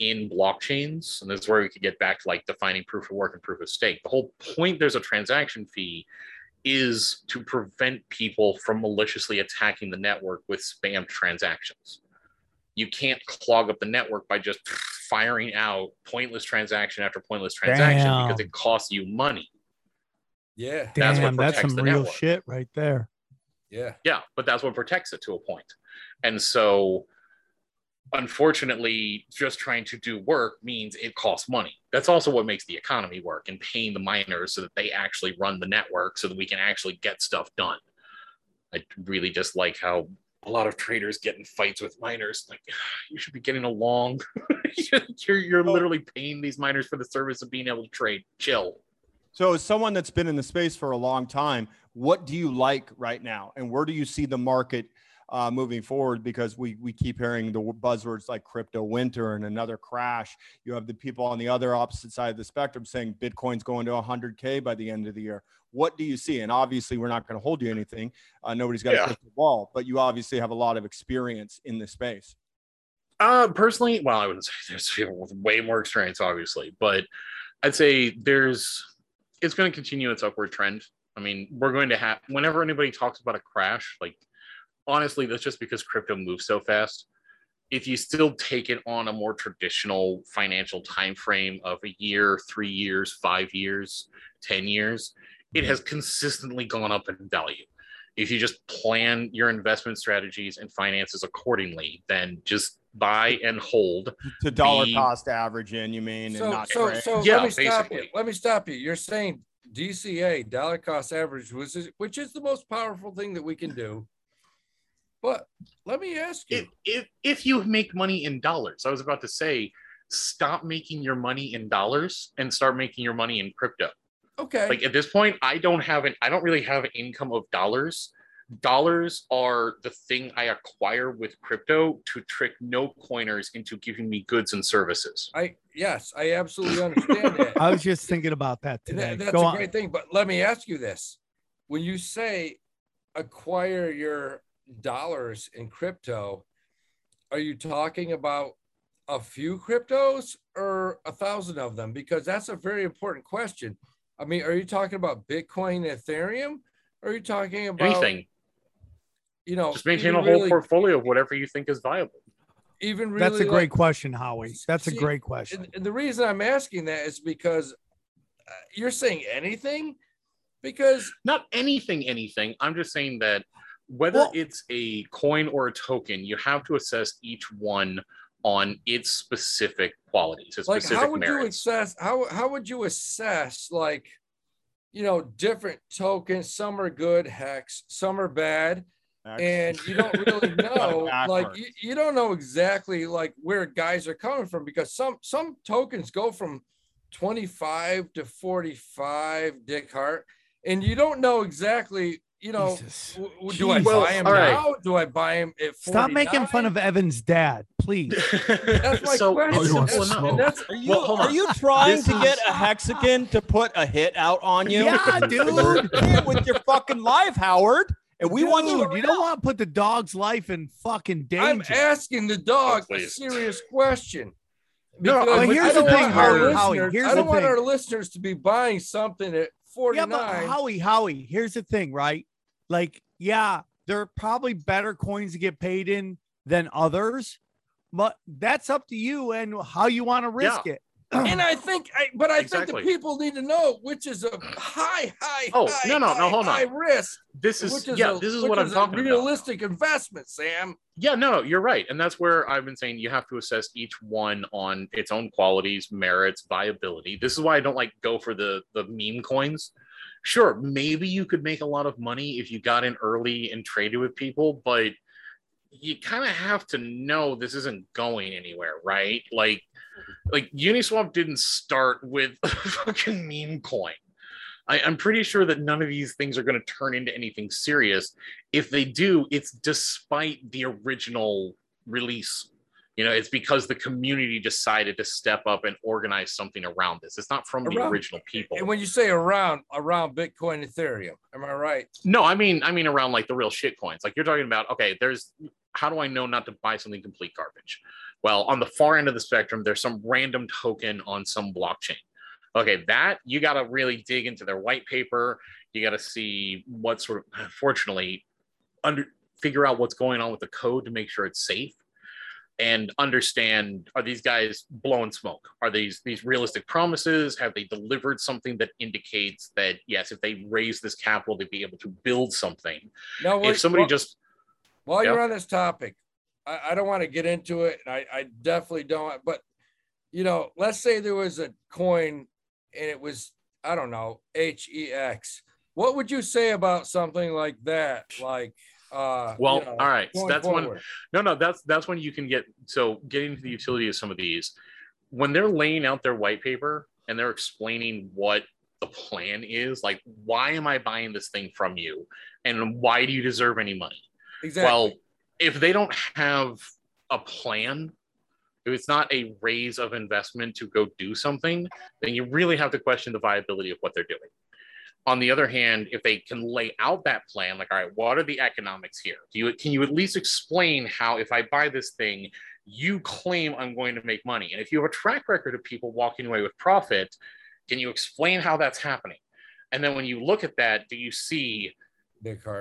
in blockchains, and this is where we could get back to like defining proof of work and proof of stake. The whole point there's a transaction fee is to prevent people from maliciously attacking the network with spam transactions. You can't clog up the network by just firing out pointless transaction after pointless transaction Damn. because it costs you money. Yeah. That's what Damn, that's protects some the real network. shit right there. Yeah. Yeah, but that's what protects it to a point. And so, unfortunately, just trying to do work means it costs money. That's also what makes the economy work and paying the miners so that they actually run the network so that we can actually get stuff done. I really dislike how a lot of traders get in fights with miners. Like, (sighs) you should be getting along. (laughs) you're, you're literally paying these miners for the service of being able to trade. Chill. So, as someone that's been in the space for a long time, what do you like right now, and where do you see the market uh, moving forward? Because we we keep hearing the buzzwords like crypto winter and another crash. You have the people on the other opposite side of the spectrum saying Bitcoin's going to 100k by the end of the year. What do you see? And obviously, we're not going to hold you anything. Uh, nobody's got Yeah. a crystal ball, but you obviously have a lot of experience in this space. Uh, personally, well, I wouldn't (laughs) say there's people with way more experience, obviously, but I'd say there's it's going to continue its upward trend. I mean, we're going to have whenever anybody talks about a crash, like honestly, that's just because crypto moves so fast. If you still take it on a more traditional financial time frame of a year, three years, five years, ten years, it has consistently gone up in value. If you just plan your investment strategies and finances accordingly, then just buy and hold. To dollar The- cost average in, you mean, and So, not so, trade. so Yeah, let me stop you. Let me stop you. You're saying DCA, dollar cost average, was which is the most powerful thing that we can do. But let me ask you, if, if if you make money in dollars, I was about to say, stop making your money in dollars and start making your money in crypto. okay, Like at this point, I don't have an I don't really have an income of dollars. Dollars are the thing I acquire with crypto to trick no coiners into giving me goods and services. I yes, I absolutely understand that. (laughs) I was just thinking about that today. that- that's Go a on. great thing. But let me ask you this: when you say acquire your dollars in crypto, are you talking about a few cryptos or a thousand of them? Because that's a very important question. I mean, are you talking about Bitcoin, Ethereum? Or are you talking about Anything. You know, Just maintain a whole really- portfolio of whatever you think is viable. Even really, That's a great like- question, Howie. That's a great question. And, and the reason I'm asking that is because uh, you're saying anything, because not anything anything i'm just saying that whether Well- it's a coin or a token you have to assess each one on its specific qualities its like specific how would you assess how how would you assess like you know different tokens? Some are good hex. Some are bad. And you don't really (laughs) know like you, you don't know exactly like where guys are coming from because some some tokens go from 25 to 45 dick heart and you don't know exactly you know Jesus. w- w- do i Jesus. buy him all right. now do i buy him at 49? Stop making fun of Evan's dad, please. (laughs) that's my so question Oh, you That's- that's Are you, Well, are you trying This to get a hexagon to put a hit out on you? Yeah, dude. With your fucking life, Howard. And we want you Dude, you don't want to put the dog's life in fucking danger. I'm asking the dog Oh, a serious question. No, Because but here's the thing, our Howie, Howie, listeners- here's I don't the want thing. our listeners to be buying something at yeah, 49. but Howie, Howie, here's the thing, right? Like, yeah, there are probably better coins to get paid in than others, but that's up to you and how you want to risk it. (clears throat) and I think, I, but I Exactly. think the people need to know which is a high, high, Oh, high, no, no, no, high, hold on. high risk. this is which is yeah a, this is which what i'm a talking about realistic investment, Sam. yeah no no you're right and that's where i've been saying you have to assess each one on its own qualities merits viability this is why i don't like go for the the meme coins sure maybe you could make a lot of money if you got in early and traded with people but you kind of have to know this isn't going anywhere right like mm-hmm. like uniswap didn't start with (laughs) a fucking meme coin I, I'm pretty sure that none of these things are going to turn into anything serious. If they do, it's despite the original release. You know, it's because the community decided to step up and organize something around this. It's not from the original people. And when you say around around Bitcoin, Ethereum, am I right? No, I mean, I mean around like the real shit coins. Like you're talking about, okay, there's how do I know not to buy something complete garbage? Well, on the far end of the spectrum, there's some random token on some blockchain. Okay, that you got to really dig into their white paper. You got to see what sort of, (sighs) fortunately, under figure out what's going on with the code to make sure it's safe and understand are these guys blowing smoke are these these realistic promises have they delivered something that indicates that yes if they raise this capital to be able to build something No, wait, if somebody well- just While Yeah. you're on this topic, I, I don't want to get into it, and I, I definitely don't. But you know, let's say there was a coin and it was I don't know HEX. What would you say about something like that? Like, uh, well you know, all right so that's when no no that's that's when you can get so getting to the utility of some of these when they're laying out their white paper and they're explaining what the plan is like why am i buying this thing from you and why do you deserve any money exactly. Well, if they don't have a plan, if it's not a raise of investment to go do something, then you really have to question the viability of what they're doing. On the other hand, if they can lay out that plan, like, all right, what are the economics here? Do you can you at least explain how if I buy this thing, you claim I'm going to make money? And if you have a track record of people walking away with profit, can you explain how that's happening? And then when you look at that, do you see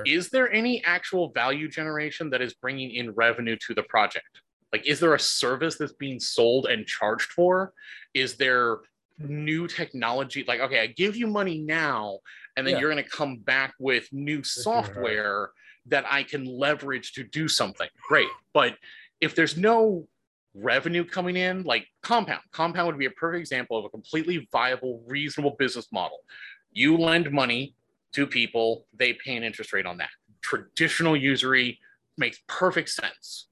is there any actual value generation that is bringing in revenue to the project like is there a service that's being sold and charged for is there new technology like okay i give you money now and then Yeah. you're going to come back with new software that i can leverage to do something great but if there's no revenue coming in like compound compound would be a perfect example of a completely viable reasonable business model you lend money to people, they pay an interest rate on that. Traditional usury makes perfect sense.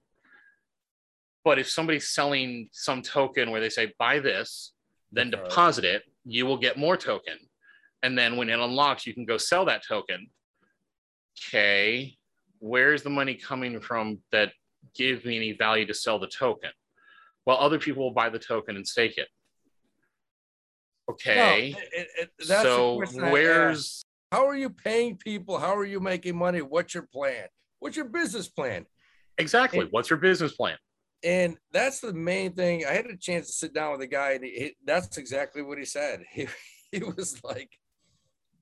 But if somebody's selling some token where they say, buy this, then deposit it, you will get more token. And then when it unlocks, you can go sell that token. Okay, where's the money coming from that gives me any value to sell the token? Well, other people will buy the token and stake it. Okay, No, it- it- so where's how are you paying people? How are you making money? What's your plan? What's your business plan? exactly what's your business plan? And that's the main thing. I had a chance to sit down with a guy, and he, that's exactly what he said. (laughs) He, he was like,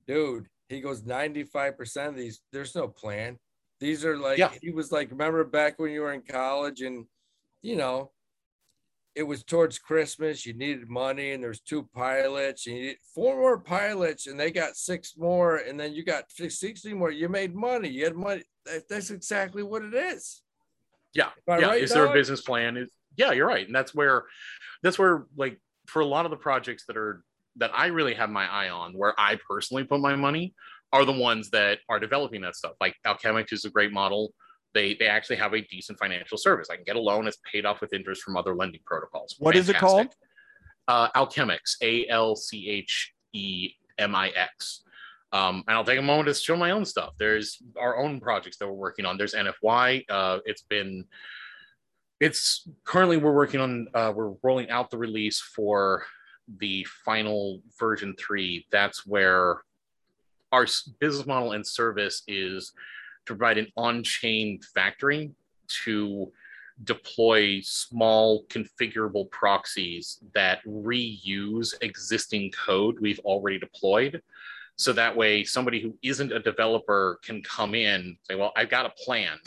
dude, he goes, 95% of these, there's no plan. These are like, Yeah. he was like, remember back when you were in college and, you know, it was towards Christmas, you needed money, and there's two pilots, and you need four more pilots, and they got six more, and then you got 60 more. You made money. You had money. That, that's exactly what it is. Yeah, yeah. right, is there a business plan? Is yeah, you're right, and that's where, that's where like for a lot of the projects that are that I really have my eye on, where I personally put my money, are the ones that are developing that stuff. Like Alchemic is a great model. They they actually have a decent financial service. I can get a loan. It's paid off with interest from other lending protocols. What is it called? Uh, Alchemix. A L C H E M I X. Um, and I'll take a moment to show my own stuff. There's our own projects that we're working on. There's NFY. Uh, it's been, it's currently we're working on, uh, we're rolling out the release for the final version three. That's where our business model and service is to provide an on-chain factory to deploy small configurable proxies that reuse existing code we've already deployed so that way somebody who isn't a developer can come in say well i've got a plan.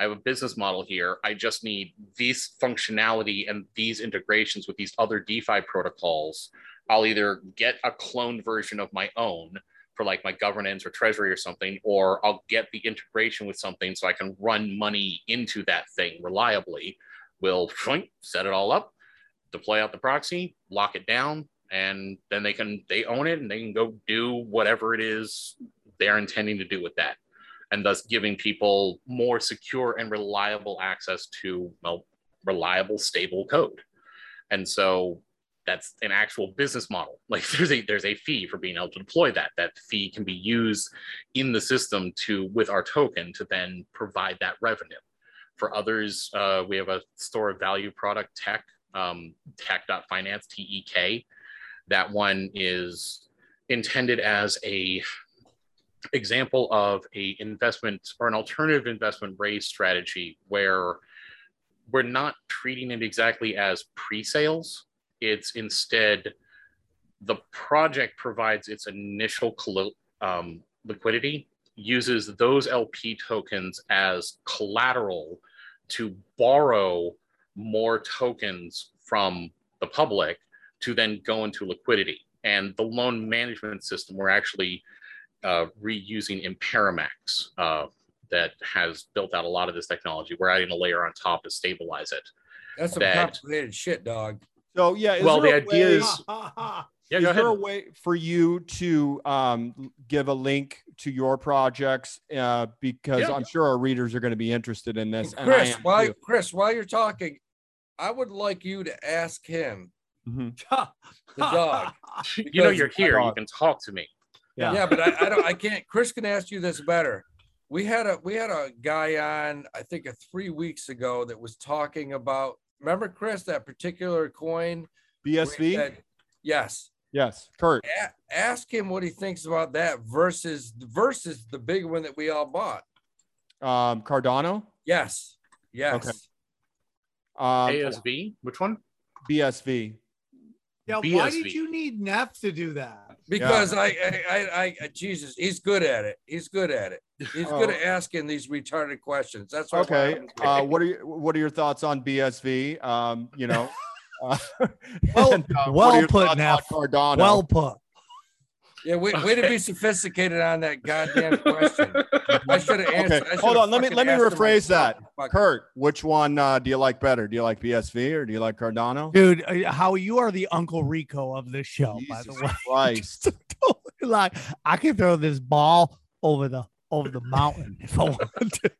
I have a business model here. I just need this functionality and these integrations with these other defi protocols. I'll either get a cloned version of my own for like my governance or treasury or something or i'll get the integration with something so i can run money into that thing reliably. We'll set it all up deploy out the proxy lock it down and then they can they own it and they can go do whatever it is they're intending to do with that and thus giving people more secure and reliable access to well reliable stable code and so that's an actual business model. (laughs) Like there's a there's a fee for being able to deploy that. That fee can be used in the system to with our token to then provide that revenue. For others, uh, we have a store of value product tech, um, tek.finance, T-E-K. That one is intended as a example of a investment or an alternative investment raise strategy where we're not treating it exactly as pre-sales. It's instead the project provides its initial um, liquidity uses those lp tokens as collateral to borrow more tokens from the public to then go into liquidity and the loan management system we're actually uh, reusing Impermax uh, that has built out a lot of this technology. We're adding a layer on top to stabilize it. That's some that, complicated shit, dog. So yeah. Well, the idea way, is. (laughs) Yeah, is there a way for you to um, give a link to your projects? Uh, because yeah. I'm sure our readers are going to be interested in this. And Chris, while Chris, while you're talking, I would like you to ask him, mm-hmm. (laughs) the dog. (laughs) you know, you're here. You can talk to me. Yeah, yeah, but I, I don't. I can't. Chris can ask you this better. We had a we had a guy on I think a three weeks ago that was talking about. Remember, Chris, that particular coin, BSV. Said, yes. Yes, Kurt. A- ask him what he thinks about that versus versus the big one that we all bought. Um, Cardano. Yes. Yes. Okay. Um, ASV. Which one? BSV. Yeah. BSV. Why did you need Neff to do that? because yeah. I, I, I, I, Jesus, he's good at it. He's good at it. He's oh. good at asking these retarded questions. That's okay. Uh, what are you, what are your thoughts on BSV? Um, you know, (laughs) uh, (laughs) well, and, uh, well put, now. Well put. Yeah, way, way to be sophisticated on that goddamn question. I should have answered. Okay. Hold on, let me let me rephrase that. Kurt, which one uh, do you like better? Do you like BSV or do you like Cardano? Dude, uh, how you are the Uncle Rico of this show, Jesus by the way. (laughs) Christ. (laughs) like I can throw this ball over the over the mountain if I (laughs) want to.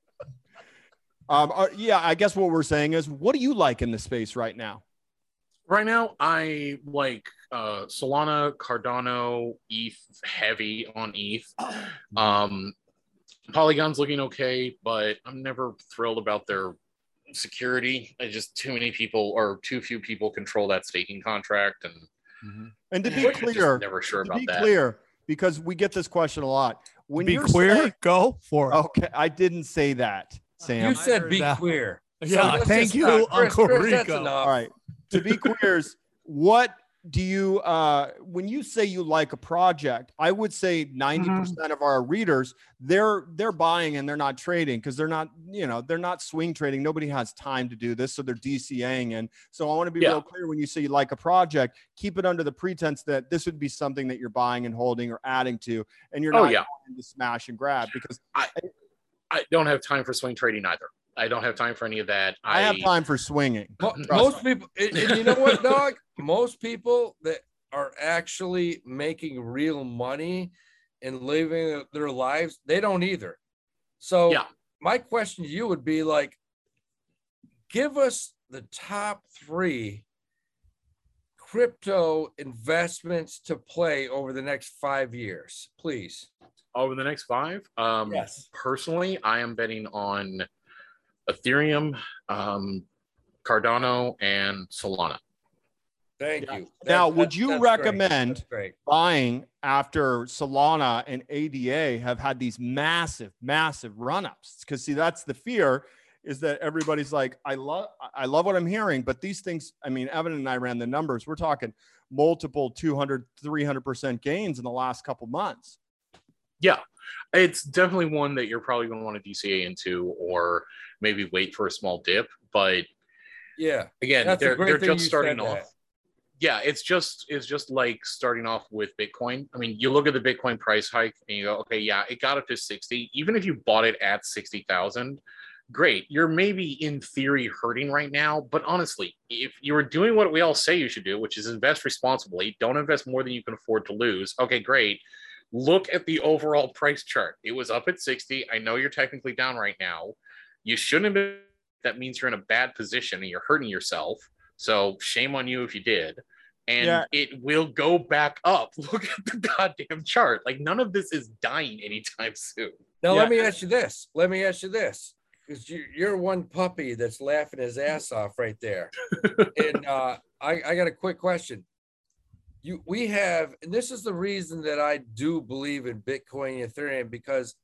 Um, uh, yeah, I guess what we're saying is, what do you like in the space right now? Right now, I like uh, Solana, Cardano, ETH, heavy on ETH. (clears throat) Um, Polygon's looking okay, but I'm never thrilled about their security. I just too many people or too few people control that staking contract, and mm-hmm. and to be clear, never sure about be that. Clear, because we get this question a lot. When be you're queer, saying, go for it. Okay, I didn't say that, Sam. You said be that. queer. Yeah, so thank you, Uncle Chris, Rico. All right, to be queers, what do you uh when you say you like a project i would say 90% mm-hmm. percent mm hmm of our readers they're they're buying and they're not trading because they're not you know they're not swing trading nobody has time to do this so they're dcaing and so i want to be yeah. real clear when you say you like a project keep it under the pretense that this would be something that you're buying and holding or adding to and you're oh, not oh, yeah. going to smash and grab because I, I don't have time for swing trading either I don't have time for any of that. I, I have time for swinging. Most people, and, and you know what, (laughs) dog? Most people that are actually making real money and living their lives, they don't either. So, yeah. my question to you would be like, give us the top three crypto investments to play over the next five years, please. Over the next five? Um, yes. Personally, I am betting on Ethereum, um, Cardano, and Solana. Thank you. now, would you recommend great. buying after Solana and ADA have had these massive, massive run-ups? Because see, that's the fear is that everybody's like, I love, I love what I'm hearing, but these things, I mean, Evan and I ran the numbers. We're talking multiple 200, 300% gains in the last couple months. Yeah, it's definitely one that you're probably going to want to DCA into, or maybe wait for a small dip. But yeah, again, they're they're just starting off. That. Yeah, it's just it's just like starting off with Bitcoin. I mean, you look at the Bitcoin price hike and you go, okay, yeah, it got up to 60. Even if you bought it at 60,000, great. You're maybe in theory hurting right now, but honestly, if you were doing what we all say you should do, which is invest responsibly, don't invest more than you can afford to lose. Okay, great. Look at the overall price chart. It was up at 60. I know you're technically down right now. You shouldn't have been. That means you're in a bad position and you're hurting yourself. So shame on you if you did. and Yeah. it will go back up. (laughs) Look at the goddamn chart. Like none of this is dying anytime soon. Now Yeah. let me ask you this. Let me ask you this, because you, you're one puppy that's laughing his ass off right there. (laughs) and uh, I, I got a quick question. You, we have, and this is the reason that I do believe in Bitcoin and Ethereum because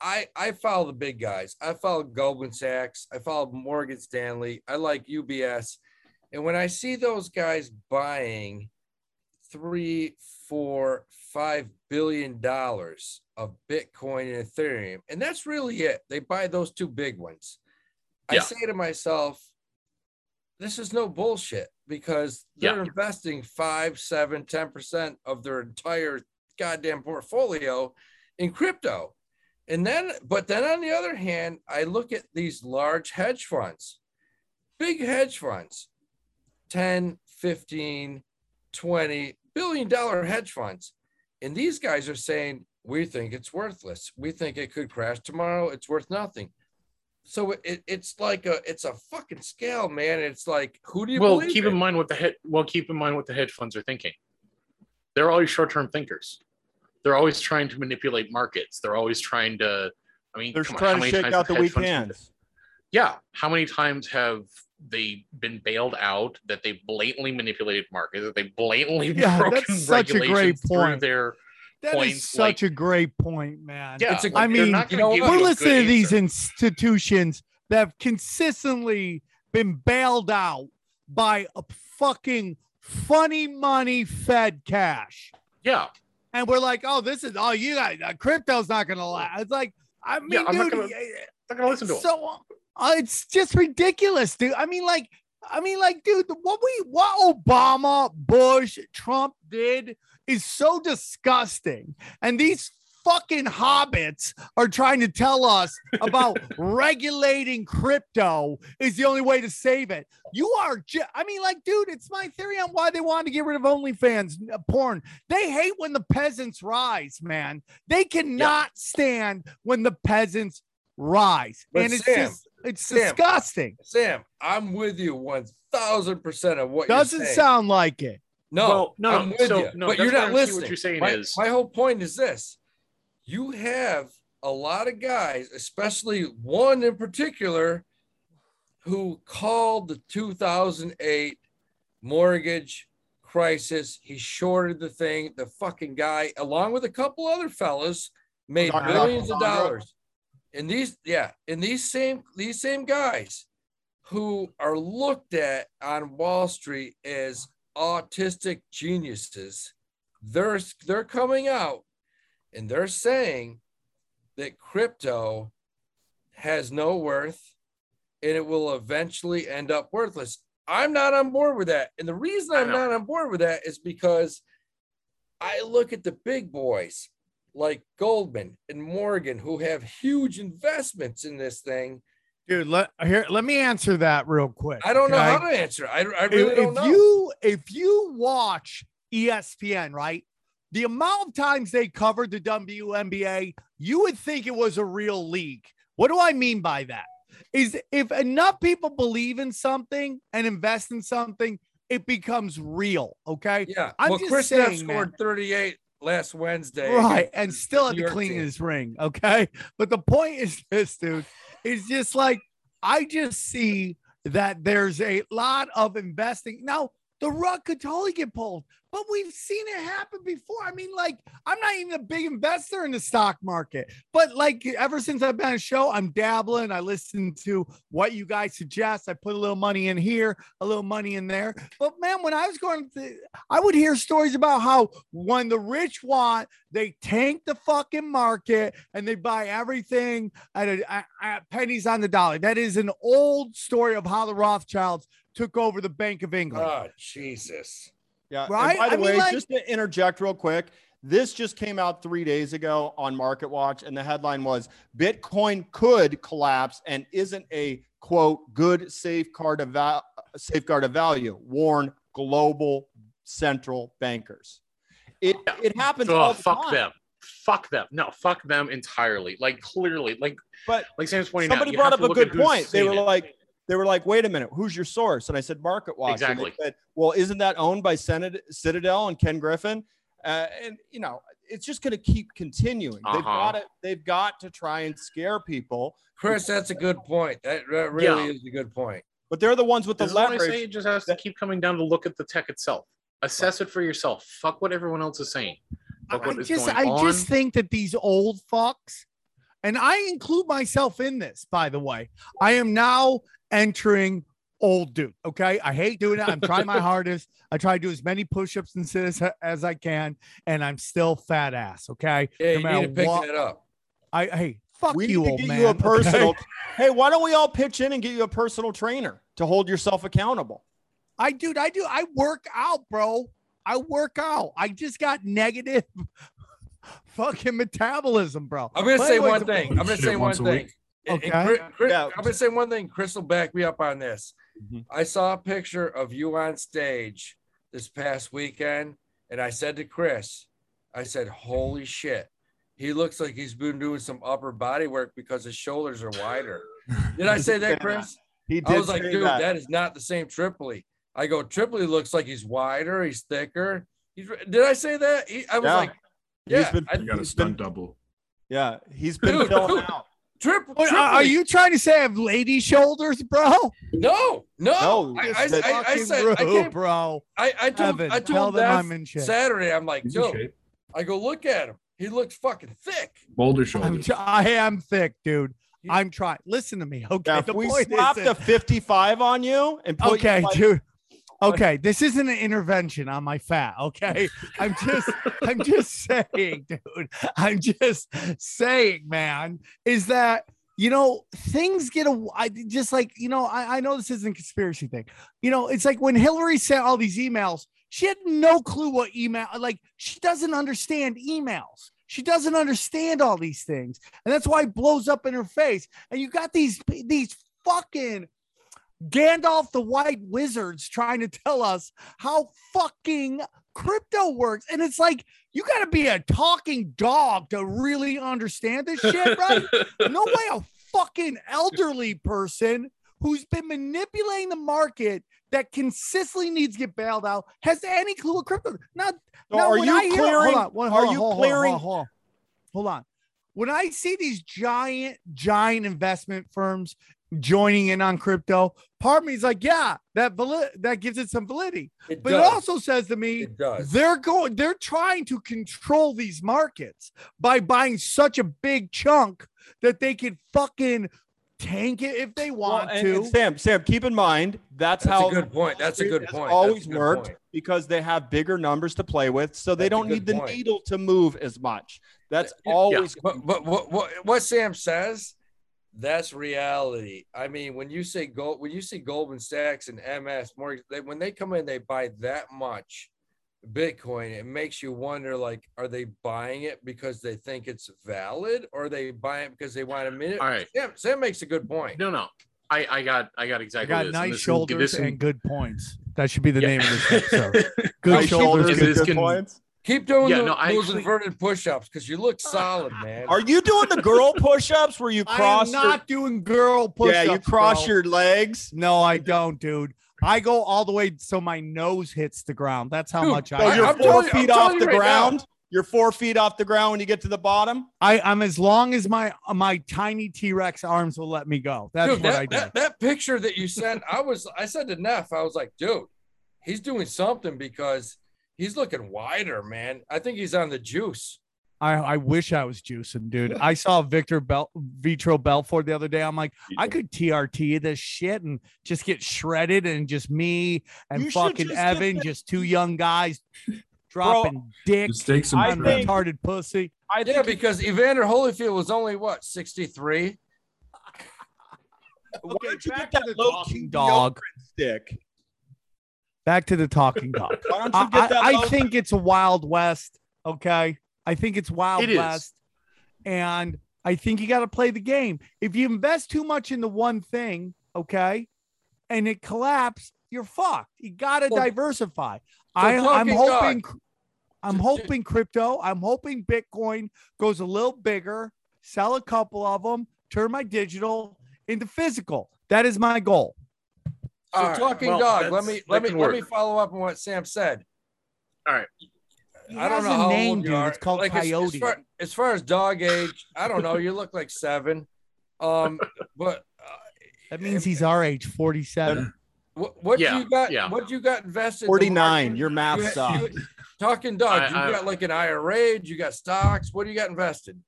I, I follow the big guys. I follow Goldman Sachs. I follow Morgan Stanley. I like UBS. And when I see those guys buying three, four, five billion dollars of Bitcoin and Ethereum, and that's really it. They buy those two big ones. I say to myself, this is no bullshit because they're Yeah. investing five, seven, ten percent of their entire goddamn portfolio in crypto. And then, but then on the other hand, I look at these large hedge funds, big hedge funds, 10, 15, 20 billion dollar hedge funds. And these guys are saying, we think it's worthless. We think it could crash tomorrow. It's worth nothing. So it, it's like a it's a fucking scale, man. It's like who do you well, believe keep in mind what the head well, keep in mind what the hedge funds are thinking. They're always short-term thinkers. They're always trying to manipulate markets. They're always trying to I mean, They're come on, trying how to many shake out the hedge weak hands. Yeah. How many times have they been bailed out that they blatantly manipulated markets, that they blatantly Yeah, (laughs) broken that's such a great regulations through point. their That is points, such like- a great point, man. yeah. It's a- I mean, not you gonna know? We're listening good to these institutions that have consistently been bailed out by a fucking funny money fed cash. Yeah. And we're like, oh, this is, oh, you guys, uh, crypto's not going to last. It's like, I mean, Yeah, I'm not dude, gonna- Not gonna listen to them. so uh, it's just ridiculous, dude. I mean, like, I mean, like, dude, what we, what Obama, Bush, Trump did is so disgusting. And these fucking hobbits are trying to tell us about (laughs) regulating crypto is the only way to save it. You are, ju- I mean, like, dude, it's my theory on why they wanted to get rid of OnlyFans uh, porn. They hate when the peasants rise, man. They cannot stand when the peasants rise, But and it's Sam, just, it's Sam, disgusting. Sam, I'm with you one thousand percent of what Doesn't you're saying. sound like it. No, Well, no, I'm with so- you, no, but you're not listening. what you're saying my, is- my whole point is this: you have a lot of guys, especially one in particular, who called the 2008 mortgage crisis. He shorted the thing. The fucking guy, along with a couple other fellas, made about billions of dollars. And these, yeah, and these same these same guys who are looked at on Wall Street as autistic geniuses, they're they're coming out and they're saying that crypto has no worth and it will eventually end up worthless. I'm not on board with that. And the reason I'm not on board with that is because I look at the big boys like Goldman and Morgan who have huge investments in this thing. Dude, let here, let me answer that real quick. I don't know okay? how to answer. I, I really if, don't if know. you if you watch ESPN, right? The amount of times they covered the WNBA, you would think it was a real league. What do I mean by that? Is if enough people believe in something and invest in something, it becomes real. Okay. yeah. I'm well, just Chris saying, man. scored 38 last Wednesday. Right. And still had to clean team. his ring. Okay. But the point is this, dude, is just like I just see that there's a lot of investing. Now, the rug could totally get pulled, but we've seen it happen before. I mean, like, I'm not even a big investor in the stock market, but like, ever since I've been on a show, I'm dabbling. I listen to what you guys suggest. I put a little money in here, a little money in there. But man, when I was going to, I would hear stories about how when the rich want, they tank the fucking market and they buy everything at, a, at, pennies on the dollar. That is an old story of how the Rothschilds took over the Bank of England. Oh, Jesus. Yeah. Right? And by the I mean, way, like- just to interject real quick, this just came out three days ago on Market Watch, and the headline was Bitcoin could collapse and isn't a quote good safeguard of val- safeguard of value. Warn global central bankers. It Yeah. it happens Oh, all the fuck time. them. Fuck them. No, fuck them entirely. Like clearly, like But like Sam's pointing out. somebody you brought up a good point. They were it. like, they were like, "Wait a minute, who's your source?" And I said, "Market Watch." And they Exactly. said, well, isn't that owned by Senate, Citadel and Ken Griffin? Uh, and you know, it's just going to keep continuing. They've Uh-huh. got to, they've got to try and scare people. Chris, that's a good point. That, that really Yeah. is a good point. But they're the ones with the This is why I say it just has to keep coming down to look at the tech itself. Assess it for yourself. Fuck what everyone else is saying. Fuck I what is just, going I on. just think that these old fucks, and I include myself in this, by the way. I am now entering old dude. Okay, I hate doing it. I'm trying my (laughs) hardest. I try to do as many push-ups and sit as, as I can, and I'm still fat ass. Okay, Yeah, No you need matter to pick what- that up. I hey, fuck we you, need to old get man. you a okay? personal. (laughs) hey, why don't we all pitch in and get you a personal trainer to hold yourself accountable? I dude, I do. I work out, bro. I work out. I just got negative fucking metabolism, bro. I'm gonna But say anyways, one thing. I'm gonna say one thing. week. And- and Okay. Chris- Chris- Yeah. I'm gonna say one thing. Chris will back me up on this. Mhm. I saw a picture of you on stage this past weekend, and I said to Chris, I said, "Holy shit, he looks like he's been doing some upper body work because his shoulders are wider." (laughs) Did I say that, Chris? He did I was like, dude, that. that is not the same Tripoli. I go, Tripoli looks like he's wider, he's thicker. He's, did I say that? He, I was Yeah. like, He's yeah, been- I, You got a He's been- stunt double. yeah, he's been Dude, filling dude. out. Trip, Wait, are- are Tripoli- you trying to say I have lady shoulders, bro? No, no. No, I, I, I, I Fucking said, I, rude, came, bro. I, I told, Evan, I told them I'm in shape. Saturday, I'm like, He's in dude, shape. I go look at him. He looks fucking thick. Boulder I'm shoulders. t- I am thick, dude. I'm trying. Listen to me, okay? Yeah, if the we slapped a 55 on you and put you okay, like- dude. Okay, this isn't an intervention on my fat. Okay, I'm just, I'm just (laughs) saying, dude. I'm just saying, man, is that you know things get a I just like you know I, I know this isn't a conspiracy thing. You know, it's like when Hillary sent all these emails, she had no clue what email. Like she doesn't understand emails. She doesn't understand all these things, and that's why it blows up in her face. And you got these these fucking Gandalf the White Wizards trying to tell us how fucking crypto works. And it's like, you got to be a talking dog to really understand this shit, right? (laughs) no way a fucking elderly person who's been manipulating the market that consistently needs to get bailed out has any clue what crypto. Now, So now are you I hear- clearing? hold on, hold are on, you hold clearing? On, hold on, hold on. When I see these giant, giant investment firms joining in on crypto, part of me is like, yeah, that vali- that gives it some validity. It But does. it also says to me, they're going, they're trying to control these markets by buying such a big chunk that they can fucking tank it if they Well, want and- to. and Sam, Sam, keep in mind that's, That's how a good point. That's a good point. That's always a good worked point. because they have bigger numbers to play with, so they That's a don't need good the needle to move as much. That's Yeah, always But, but what, what what Sam says, that's reality. I mean, when you say gold, when you see Goldman Sachs and MS Morgan, they, when they come in, they buy that much Bitcoin. It makes you wonder, like, are they buying it because they think it's valid, or are they buy it because they want a minute? All right. Sam, Sam makes a good point. No, no. I, I got I got I exactly got this. and nice this- shoulders this- and good points. That should be the Yeah. name of this (laughs) episode. Good Nice shoulders, shoulders good is good can- points. Keep doing Yeah, tho- no, those actually- inverted push-ups because you look solid, (sighs) man. Are you doing the girl (laughs) push-ups where you cross? I cross? am your- not doing girl push ups. yeah, you cross your legs. No, I don't, dude. I go all the way so my nose hits the ground. That's how Dude, much I. I- you're I'm 4 telling you- I'm feet telling off you the right now. ground. You're four feet off the ground when you get to the bottom. I, I'm as long as my my tiny T Rex arms will let me go. That's dude, what that, I do. that, that picture that you sent, I was I said to Neff, I was like, dude, he's doing something because he's looking wider, man. I think he's on the juice. I, I wish I was juicing, dude. (laughs) I saw Victor Bel Vitor Belfort the other day. I'm like, I could TRT this shit and just get shredded and just me and You fucking just Evan, just two young guys (laughs) dropping dick Just take some I on think- retarded pussy. I Yeah, because Evander Holyfield was only what 63. (laughs) why don't you get that low talking key dog. stick? Back to the talking (laughs) dog. Why don't you I? I, I think it's a wild west. Okay. I think it's wild It west. And I think you got to play the game. If you invest too much into one thing, okay, and it collapses, you're fucked. You got to Well, diversify. I, I'm hoping. dog. I'm hoping crypto. I'm hoping Bitcoin goes a little bigger. Sell a couple of them. Turn my digital into physical. That is my goal. So All right, talking well, dog. Let me let me can let me follow up on what Sam said. All right. He I don't has know a how name, old you dude. are. It's called Like, as- Coyote. As, far, as far as dog age, I don't know. You look like seven. Um, (laughs) but uh, that means he's our age, 47. (clears throat) what what Yeah, you got? yeah. What do you got invested? 49. market? Your math You- sucks. you- (laughs) Talking dog. I- you I- got like an IRA. You got stocks. What do you got invested?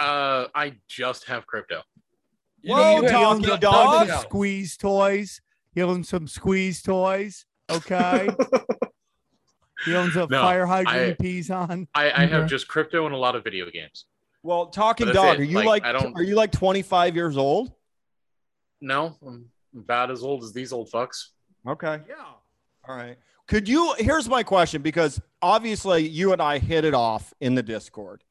Uh, I just have crypto. You Whoa, you he have owns a nothing bunch of else. squeeze toys. He owns some squeeze toys. Okay. (laughs) he owns a No, fire hydrant I- he on. I, I have just crypto and a lot of video games. Well, talking dog, it. are you Like, like, I don't- are you like 25 years old? No, I'm about as old as these old fucks. Okay. Yeah. All right. Could you here's my question because obviously you and I hit it off in the Discord.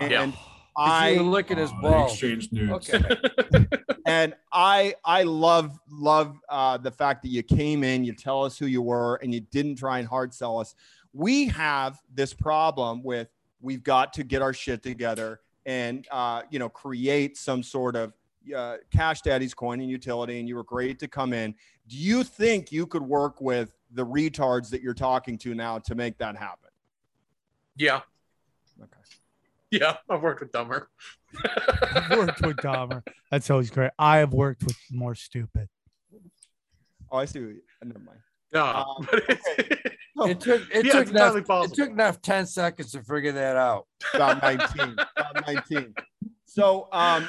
And Yeah. (sighs) (laughs) you look at his they balls. exchanged nudes. Okay. (laughs) (laughs) and I I love love uh, the fact that you came in, you tell us who you were, and you didn't try and hard sell us. We have this problem with we've got to get our shit together and uh, you know create some sort of uh, cash daddy's coin and utility. And you were great to come in. Do you think you could work with the retards that you're talking to now to make that happen? Yeah, Okay. Yeah, I've worked with Dumber. I've worked with Dahmer. That's always great. I have worked with more stupid. Oh, I see. What you, never mind. No, Um, (laughs) but it's, (laughs) It took it Yeah, took enough, entirely it took enough 10 seconds to figure that out. about 19 about 19 so um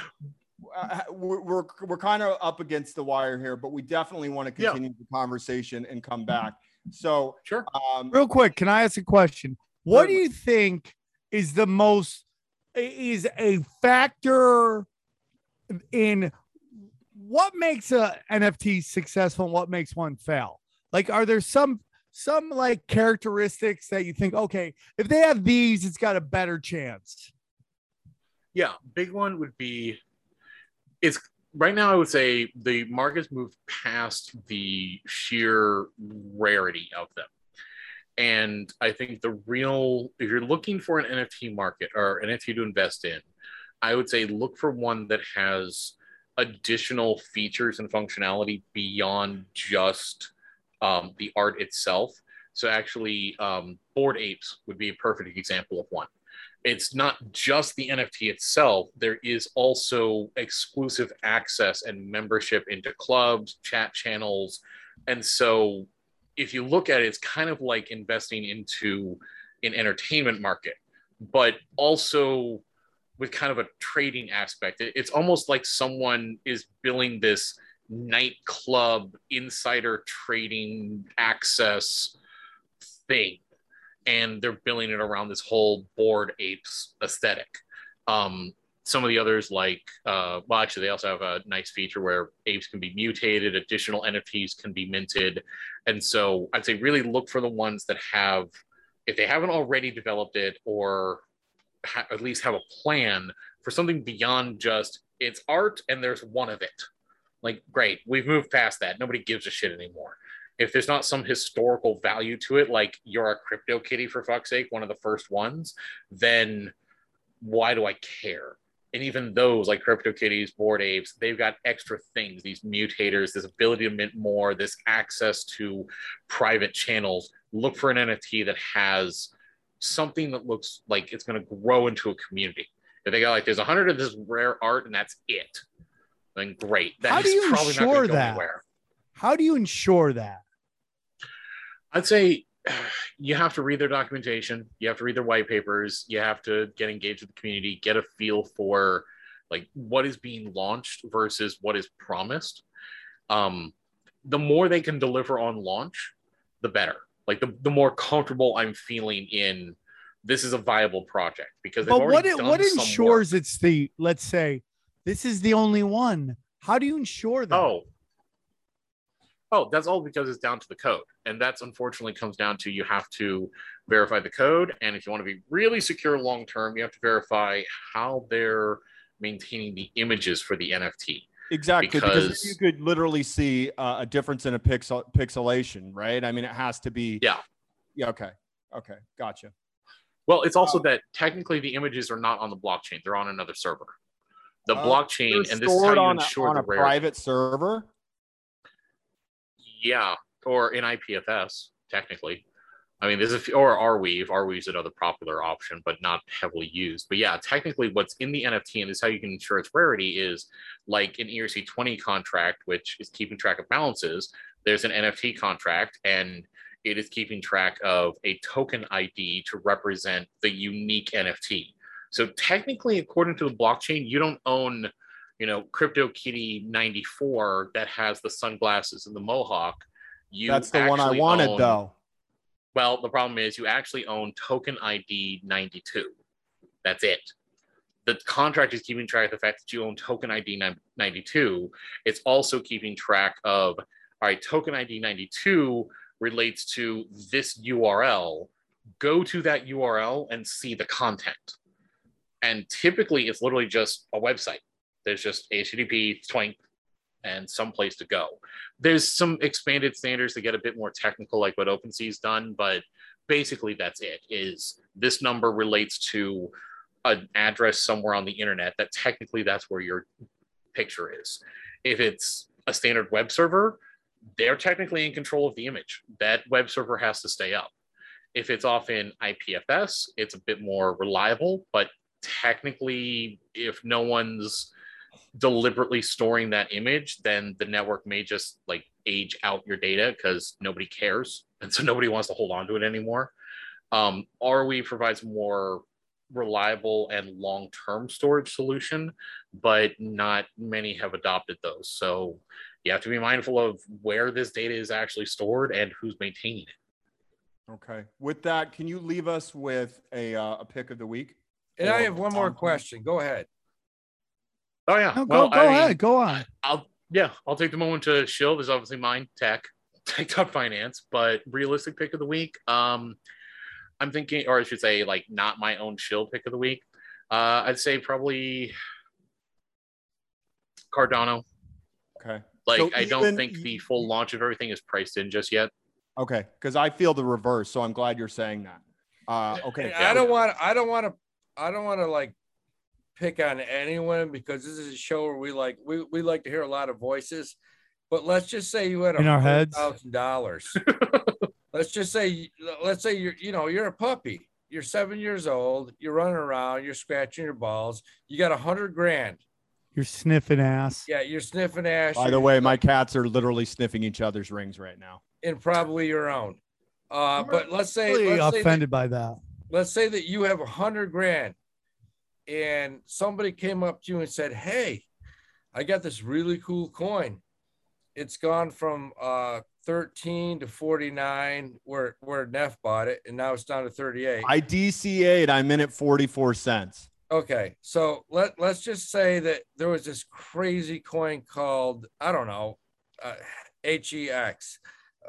uh, we're, we're, we're kind of up against the wire here but we definitely want to Yeah. continue the conversation and come back so sure. um Real quick, can I ask a question? What do you think is the most is a factor in what makes a NFT successful and what makes one fail? Like, are there some some like characteristics that you think, okay, if they have these, it's got a better chance? Yeah, big one would be it's right now I would say the market's moved past the sheer rarity of them. And I think the real if you're looking for an NFT market or an NFT to invest in, I would say look for one that has additional features and functionality beyond just um, the art itself. So actually, um, Bored Apes would be a perfect example of one it's not just the NFT itself. There is also exclusive access and membership into clubs, chat channels. And so if you look at it, it's kind of like investing into an entertainment market, but also with kind of a trading aspect. It's almost like someone is billing this nightclub insider trading access thing and they're billing it around this whole bored apes aesthetic. Um, some of the others, like, uh, well, actually, they also have a nice feature where apes can be mutated, additional NFTs can be minted. And so I'd say really look for the ones that have, if they haven't already developed it or ha- at least have a plan for something beyond just it's art and there's one of it. Like, great, we've moved past that. Nobody gives a shit anymore if there's not some historical value to it, like you're a crypto kitty for fuck's sake, one of the first ones, then why do I care? And even those like crypto kitties, bored apes, they've got extra things, these mutators, this ability to mint more, this access to private channels. Look for an NFT that has something that looks like it's going to grow into a community. If they got like there's a hundred of this rare art and that's it, then great. How do you probably not ensure gonna go that? anywhere. How do you ensure that? I'd say you have to read their documentation, you have to read their white papers, you have to get engaged with the community, get a feel for like what is being launched versus what is promised. Um, the more they can deliver on launch, the better. Like the, the more comfortable I'm feeling in this is a viable project because But what it, what ensures it's the let's say this is the only one? How do you ensure that? Oh. Oh, that's all because it's down to the code. And that's unfortunately comes down to you have to verify the code. And if you want to be really secure long term, you have to verify how they're maintaining the images for the NFT. exactly because, because- you could literally see uh, a difference in a pixel pixelation right i mean it has to be Yeah. yeah okay okay gotcha Well, it's also that technically the images are not on the blockchain, they're on another server. The Uh, blockchain, and this is how you on, a, ensure on the a rarity. private server. Yeah, or in IPFS, technically. I mean, there's a few, or Arweave. Arweave's another popular option, but not heavily used. But yeah, technically, what's in the NFT and this is how you can ensure its rarity is like an ERC20 contract, which is keeping track of balances. There's an NFT contract, and it is keeping track of a token ID to represent the unique NFT. So technically, according to the blockchain, you don't own, you know, Crypto Kitty 94 that has the sunglasses and the mohawk. You That's the one I wanted, own- though. Well, the problem is you actually own token ID 92. That's it. The contract is keeping track of the fact that you own token ID 92. It's also keeping track of, all right, token ID 92 relates to this URL. Go to that URL and see the content. And typically it's literally just a website. There's just HTTP, twink, and some place to go. There's some expanded standards that get a bit more technical, like what OpenSea's done, but basically that's it. Is this number relates to an address somewhere on the internet that technically that's where your picture is. If it's a standard web server, they're technically in control of the image. That web server has to stay up. If it's off in IPFS, it's a bit more reliable, but technically, if no one's deliberately storing that image, then the network may just like age out your data because nobody cares. (laughs) And so nobody wants to hold on to it anymore. Um, Arweave provides more reliable and long-term storage solution, but not many have adopted those. So you have to be mindful of where this data is actually stored and who's maintaining it. Okay. With that, can you leave us with a uh, a pick of the week? And I have one more question. Go ahead. Oh yeah. No, well, go go I mean, ahead. Go on. I'll yeah, I'll take the moment to shill. There's obviously mine, tech, (laughs) tek dot finance, but realistic pick of the week. Um, I'm thinking, or I should say, like not my own shill pick of the week. Uh, I'd say probably Cardano. Okay. Like So I don't think the full launch of everything is priced in just yet. Okay. Because I feel the reverse. So I'm glad you're saying that. Uh, okay. I don't want. I don't want to. I don't want to like pick on anyone because this is a show where we like we, we like to hear a lot of voices. But let's just say you had a In our heads? thousand dollars. (laughs) let's just say let's say you're you know you're a puppy. You're seven years old. You're running around. You're scratching your balls. You got a hundred grand. You're sniffing ass. Yeah, you're sniffing ass. By the way, my cats are literally sniffing each other's rings right now. and probably your own. Uh, but let's say Really let's say that- offended by that. let's say that you have a hundred grand and somebody came up to you and said, Hey, I got this really cool coin. It's gone from uh 13 to 49 where where Neff bought it, and now it's down to 38. I DCA'd. I'm in at 44 cents. Okay, so let let's just say that there was this crazy coin called I don't know, uh, HEX.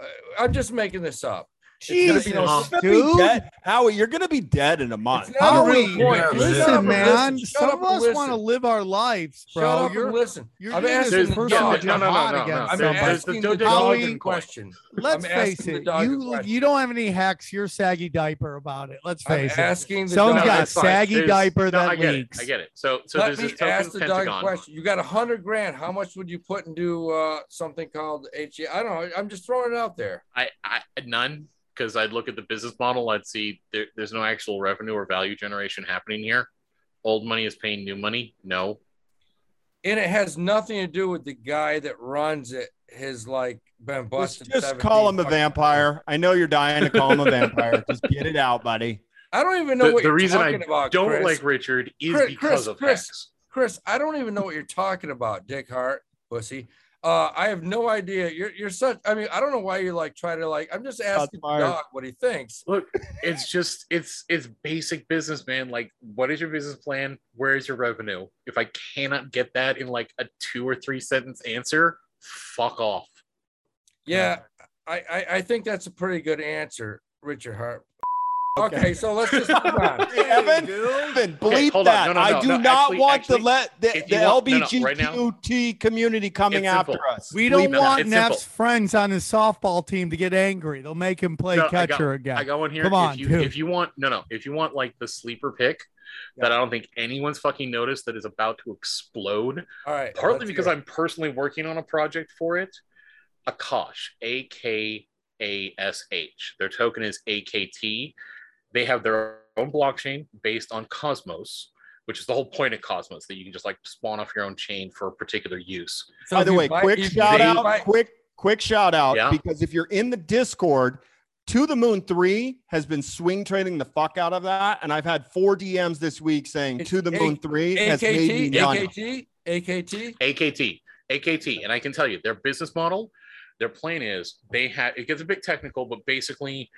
Uh, I'm just making this up. It's Jesus, gonna be- You're gonna be dude. dead. Howie, you're gonna be dead in a month. It's not a real Howie, yeah, Shut Listen, man. listen. Shut Some up of us want to live our lives, Shut bro. up You're, and listen. you're I'm doing this asking the person yeah, dog. that you're no, no, hot no, no, no. I'm asking the the dog dog and a question. Let's I'm face it. You you don't have any hacks. You're saggy diaper about it. Let's I'm face it. asking the Someone's dog. got that's saggy There's- diaper no, that I get leaks. It. I get it. So, so Let there's me this token ask the dog a pentagon. question. You got a hundred grand. How much would you put into uh, something called HE? I don't know. I'm just throwing it out there. I, I none because I'd look at the business model. I'd see there, there's no actual revenue or value generation happening here. Old money is paying new money. No, And it has nothing to do with the guy that runs it. His like been Just, busted. just call him a vampire. I know you're dying to call him a vampire. Just get it out, buddy. I don't even know the, what the you're reason I about. don't Chris. like Richard is Chris- because Chris, of Chris. Hex. Chris, I don't even know what you're talking about, Dick Heart, pussy. Uh, I have no idea. You're you're such. I mean, I don't know why you like try to like. I'm just asking the fired. dog what he thinks. Look, it's just it's it's basic business, man. Like, what is your business plan? Where is your revenue? If I cannot get that in like a two or three sentence answer, fuck off. Yeah, I, I I think that's a pretty good answer, Richard Heart. Okay. Okay, so let's just move on. (laughs) Hey, Evan, Evan, believe hold on. that. No, no, I do no, not actually- want actually, the let the, if the you want- no, no, right community coming after us. We don't no, want Neff's friends on his softball team to get angry. They'll make him play No, I got- catcher again. I got one here. Come on, if you dude. if you want no no if you want like the sleeper pick, that I don't think anyone's fucking noticed that is about to explode. All right. Partly because I'm personally working on a project for it. Akash, A K A S H. Their token is AKT. They have their own blockchain based on Cosmos, which is the whole point of Cosmos that you can just like spawn off your own chain for a particular use. So By the way, buy- quick shout you out, buy- quick, quick shout out, Yeah. because if you're in the Discord, To the Moon 3 has been swing trading the fuck out of that. And I've had four DMs this week saying To the Moon 3 has made me AKT. AKT, AKT. AKT, AKT, and I can tell you their business model, their plan is they have it gets a bit technical, but basically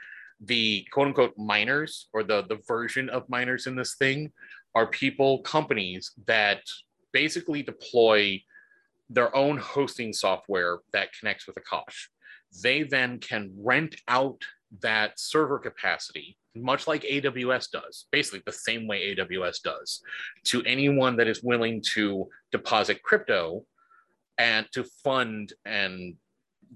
the quote unquote miners or the the version of miners in this thing are people companies that basically deploy their own hosting software that connects with Akash. They then can rent out that server capacity, much like AWS does, basically the same way AWS does, to anyone that is willing to deposit crypto and to fund and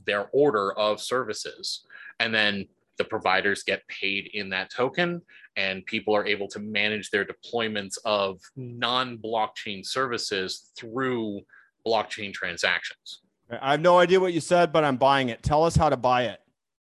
their order of services. And then the providers get paid in that token, and people are able to manage their deployments of non blockchain services through blockchain transactions. I have no idea what you said, but I'm buying it. Tell us how to buy it.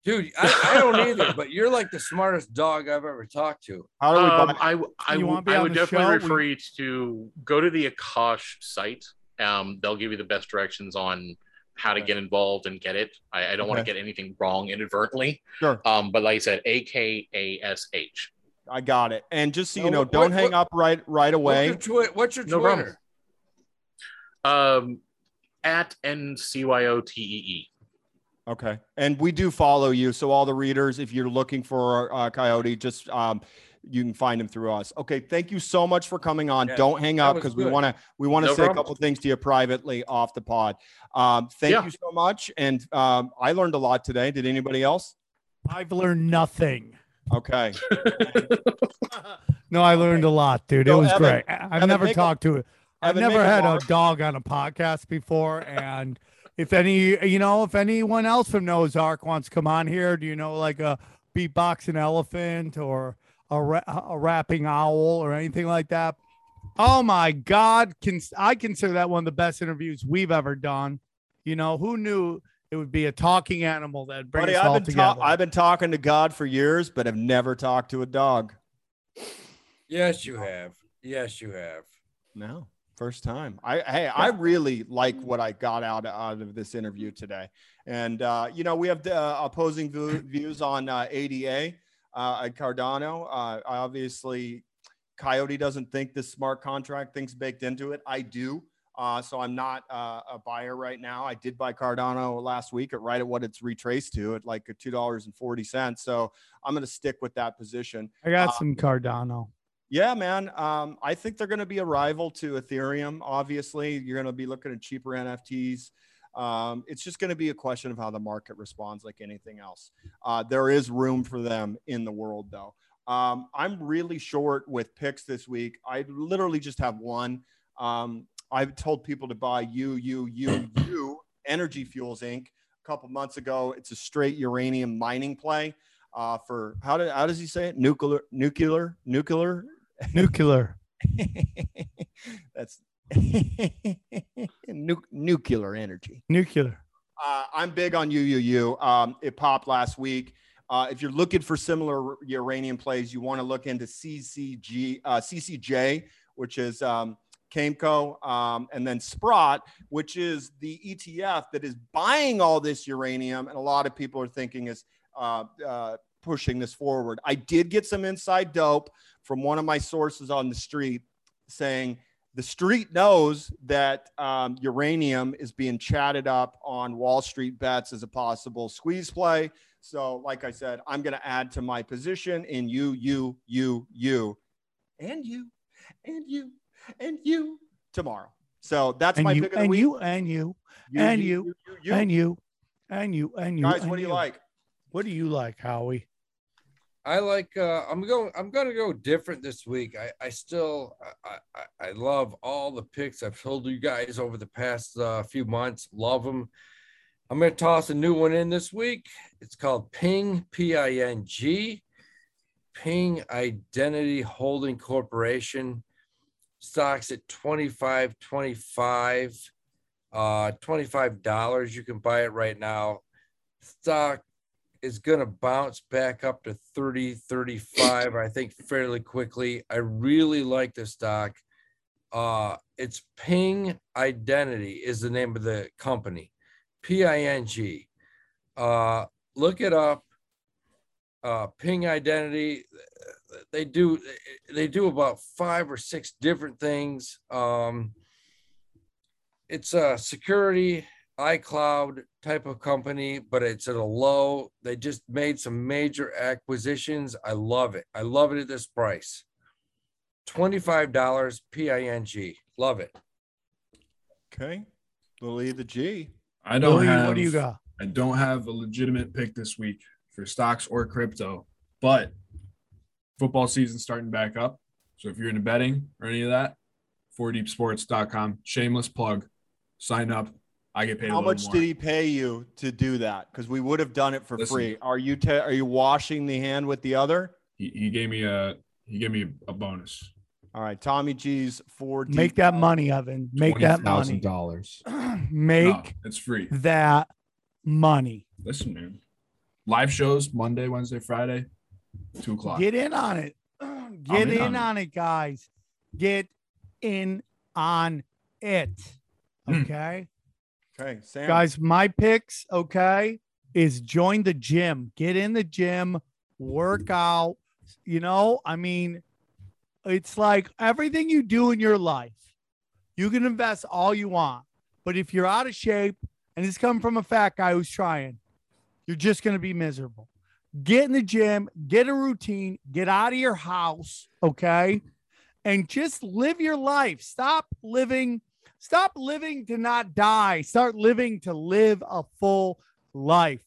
Dude, I, I don't either, (laughs) but you're like the smartest dog I've ever talked to. How do we Um, buy it? I, w- I, You w- wanna be I would definitely show? refer We- you to go to the Akash site. Um, they'll give you the best directions on how to get involved and get it. I, I don't want to get anything wrong inadvertently. Sure. Um, but like I said, A K A S H. I got it. And just so you know, what- don't what- hang up right right away. What's your, twi- what's your No problem. Twitter? Um, at N C Y O T E E. Okay. And we do follow you. So all the readers, if you're looking for uh, Coyote, just um, you can find him through us. Okay. Thank you so much for coming on. Yeah, Don't hang up because we want to we want to No say a couple things to you privately off the pod. Um, thank Yeah. you so much. And um, I learned a lot today. Did anybody else? I've learned nothing. Okay. (laughs) No, I learned a lot, dude. It So, was Evan- great. I- I've Evan, never make a- talked to it. I've Evan, never make a had a dog on a podcast before. And if any, you know, if anyone else from Noah's Ark wants to come on here, do you know like a beatboxing elephant or a, ra- a rapping owl or anything like that? Oh my God. Can I consider that one of the best interviews we've ever done? You know, who knew it would be a talking animal that brings Buddy, us I've all been, together? ta- I've been talking to God for years, but have never talked to a dog. Yes, you have. Yes, you have. No, first time. I hey, I really like what I got out out of this interview today, and uh, you know we have the uh, opposing views on uh, ADA uh, at Cardano. Uh, obviously, Coyote doesn't think this smart contract thing's baked into it. I do. Uh, so I'm not uh, a buyer right now. I did buy Cardano last week at right at what it's retraced to at like two dollars and forty cents. So I'm going to stick with that position. I got uh, some Cardano. Yeah, man. Um, I think they're going to be a rival to Ethereum. Obviously, you're going to be looking at cheaper NFTs. Um, it's just going to be a question of how the market responds, like anything else. Uh, there is room for them in the world, though. Um, I'm really short with picks this week. I literally just have one. Um, I've told people to buy U U U U Energy Fuels Inc. a couple months ago. It's a straight uranium mining play. Uh, for how did how does he say it? Nuclear, nuclear, nuclear, (laughs) Nuclear. That's nu- nuclear energy. Nuclear. Uh, I'm big on UUU. Um, it popped last week. Uh, if you're looking for similar uranium plays, you want to look into CCG, uh, CCJ, which is um, Cameco, um, and then Sprott, which is the ETF that is buying all this uranium. And a lot of people are thinking is uh, uh, pushing this forward. I did get some inside dope from one of my sources on the street saying the street knows that um, uranium is being chatted up on Wall Street bets as a possible squeeze play. So, like I said, I'm going to add to my position in you, you, you, you, and you, and you, and you tomorrow. So that's And my you, pick of the and week. you, and you, and you, you, and you, and you, and you. Guys, and what do you like? What do you like, Howie? I like. Uh, I'm going. I'm going to go different this week. I, I still. I, I, I love all the picks I've told you guys over the past uh, few months. Love them. I'm going to toss a new one in this week. It's called Ping P I N G. Ping Identity Holding Corporation. Stocks at 25 25 uh $25 you can buy it right now stock is going to bounce back up to 30 35 i think fairly quickly. I really like the stock. Uh it's ping identity is the name of the company. P-i-n-g uh look it up. Uh ping identity they do they do about five or six different things. Um it's a security iCloud type of company, but it's at a low. They just made some major acquisitions. I love it. I love it at this price. $25 PING. Love it. Okay. Lily the G. I don't Louis, have what do you got? I don't have a legitimate pick this week for stocks or crypto, but football season starting back up. So if you're into betting or any of that, 4deepsports.com, shameless plug, sign up. I get paid. How a much more. did he pay you to do that? Because we would have done it for Listen. free. Are you ta- are you washing the hand with the other? He, he gave me a he gave me a bonus. All right, Tommy G's four. Make that money, Evan. Make that money. dollars. (clears throat) Make No, it's free. that money. Listen, man. Live shows Monday, Wednesday, Friday, two o'clock. Get in on it. (clears throat) Get in in, on it. on it, guys. Get in on it. Hmm. Okay. Okay, Sam. Guys, my picks, okay, is join the gym. Get in the gym, work out. You know, I mean, it's like everything you do in your life, you can invest all you want. But if you're out of shape, and it's coming from a fat guy who's trying, you're just going to be miserable. Get in the gym, get a routine, get out of your house, okay? And just live your life. Stop living Stop living to not die. Start living to live a full life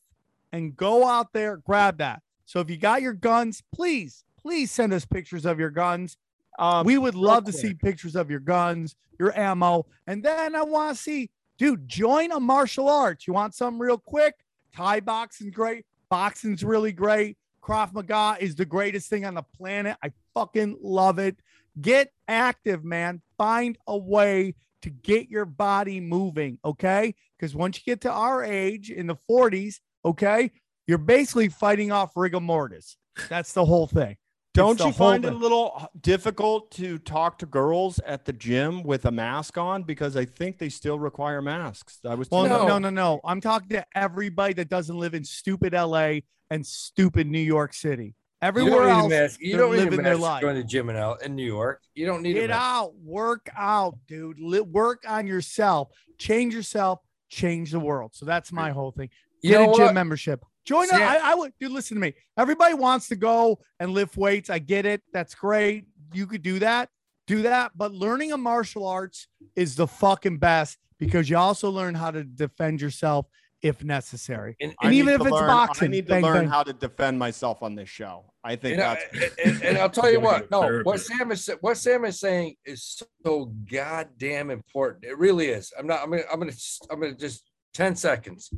and go out there, grab that. So if you got your guns, please, please send us pictures of your guns. Um, we would love to see pictures of your guns, your ammo. And then I want to see, dude, join a martial arts. You want something real quick? Thai boxing's great. Boxing's really great. Krav Maga is the greatest thing on the planet. I fucking love it. Get active, man. Find a way to get your body moving, okay? Because once you get to our age in the 40s, okay, you're basically fighting off rigor mortis. That's the whole thing. Don't you find it a little difficult to talk to girls at the gym with a mask on? Because I think they still require masks. I was Well, No. no, no, no. I'm talking to everybody that doesn't live in stupid LA and stupid New York City. You Everywhere a else, mask. You don't need a living their mask life. to go to gym in, L- in New York. You don't need Get out, work out, dude. Work on yourself, change yourself, change the world. So that's my whole thing. You Get a gym what? membership. Join. Sam- I, I would, dude. Listen to me. Everybody wants to go and lift weights. I get it. That's great. You could do that. Do that. But learning a martial arts is the fucking best because you also learn how to defend yourself if necessary. And, I and even need if to it's learn- boxing, I need to bang, learn bang. how to defend myself on this show. I think and, I, that's and, and I'll (laughs) tell you You what. go to No, what. Sam is what Sam is saying is so goddamn important. It really is. I'm not. I'm gonna. I'm gonna. I'm gonna just ten seconds.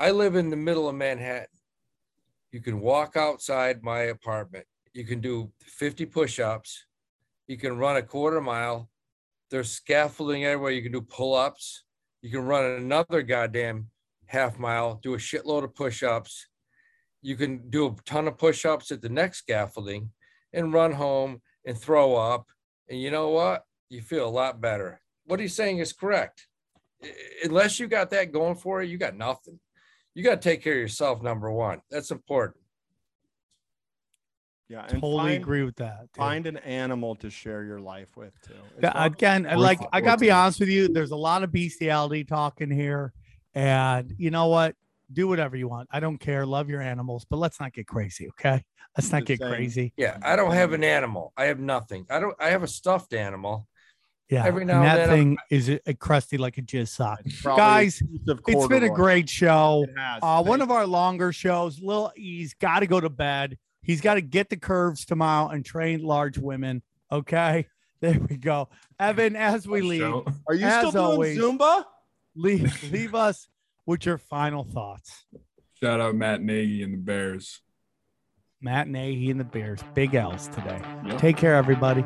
I live in the middle of Manhattan. You can walk outside my apartment. You can do 50 push-ups. You can run a quarter mile. There's scaffolding everywhere. You can do pull-ups. You can run another goddamn half mile, do a shitload of push-ups. You can do a ton of push-ups at the next scaffolding and run home and throw up. And you know what? You feel a lot better. What he's saying is correct. Unless you got that going for you, you got nothing. You got to take care of yourself, number one. That's important. yeah. And Totally find, agree with that. dude. Find an animal to share your life with too. It's Yeah, again, like I gotta be honest with you. There's a lot of bestiality talking here, and you know what? Do whatever you want. I don't care. Love your animals, but let's not get crazy, okay? Let's not get saying. crazy. Yeah, I don't have an animal. I have nothing. I don't. I have a stuffed animal. Yeah, Every now and that then I'm- thing is a, a crusty like a jizz sock. it's probably a Guys, It's been a great show. It has. Uh, one of our longer shows. Lil E's got to go to bed. He's got to get the curves tomorrow and train large women. Okay, (laughs) there we go. Evan, as we leave, Are you still doing always- Zumba? Leave leave us with your final thoughts. Shout out Matt Nagy and the Bears. Matt Nagy and the Bears. Big L's today. Yep. Take care, everybody.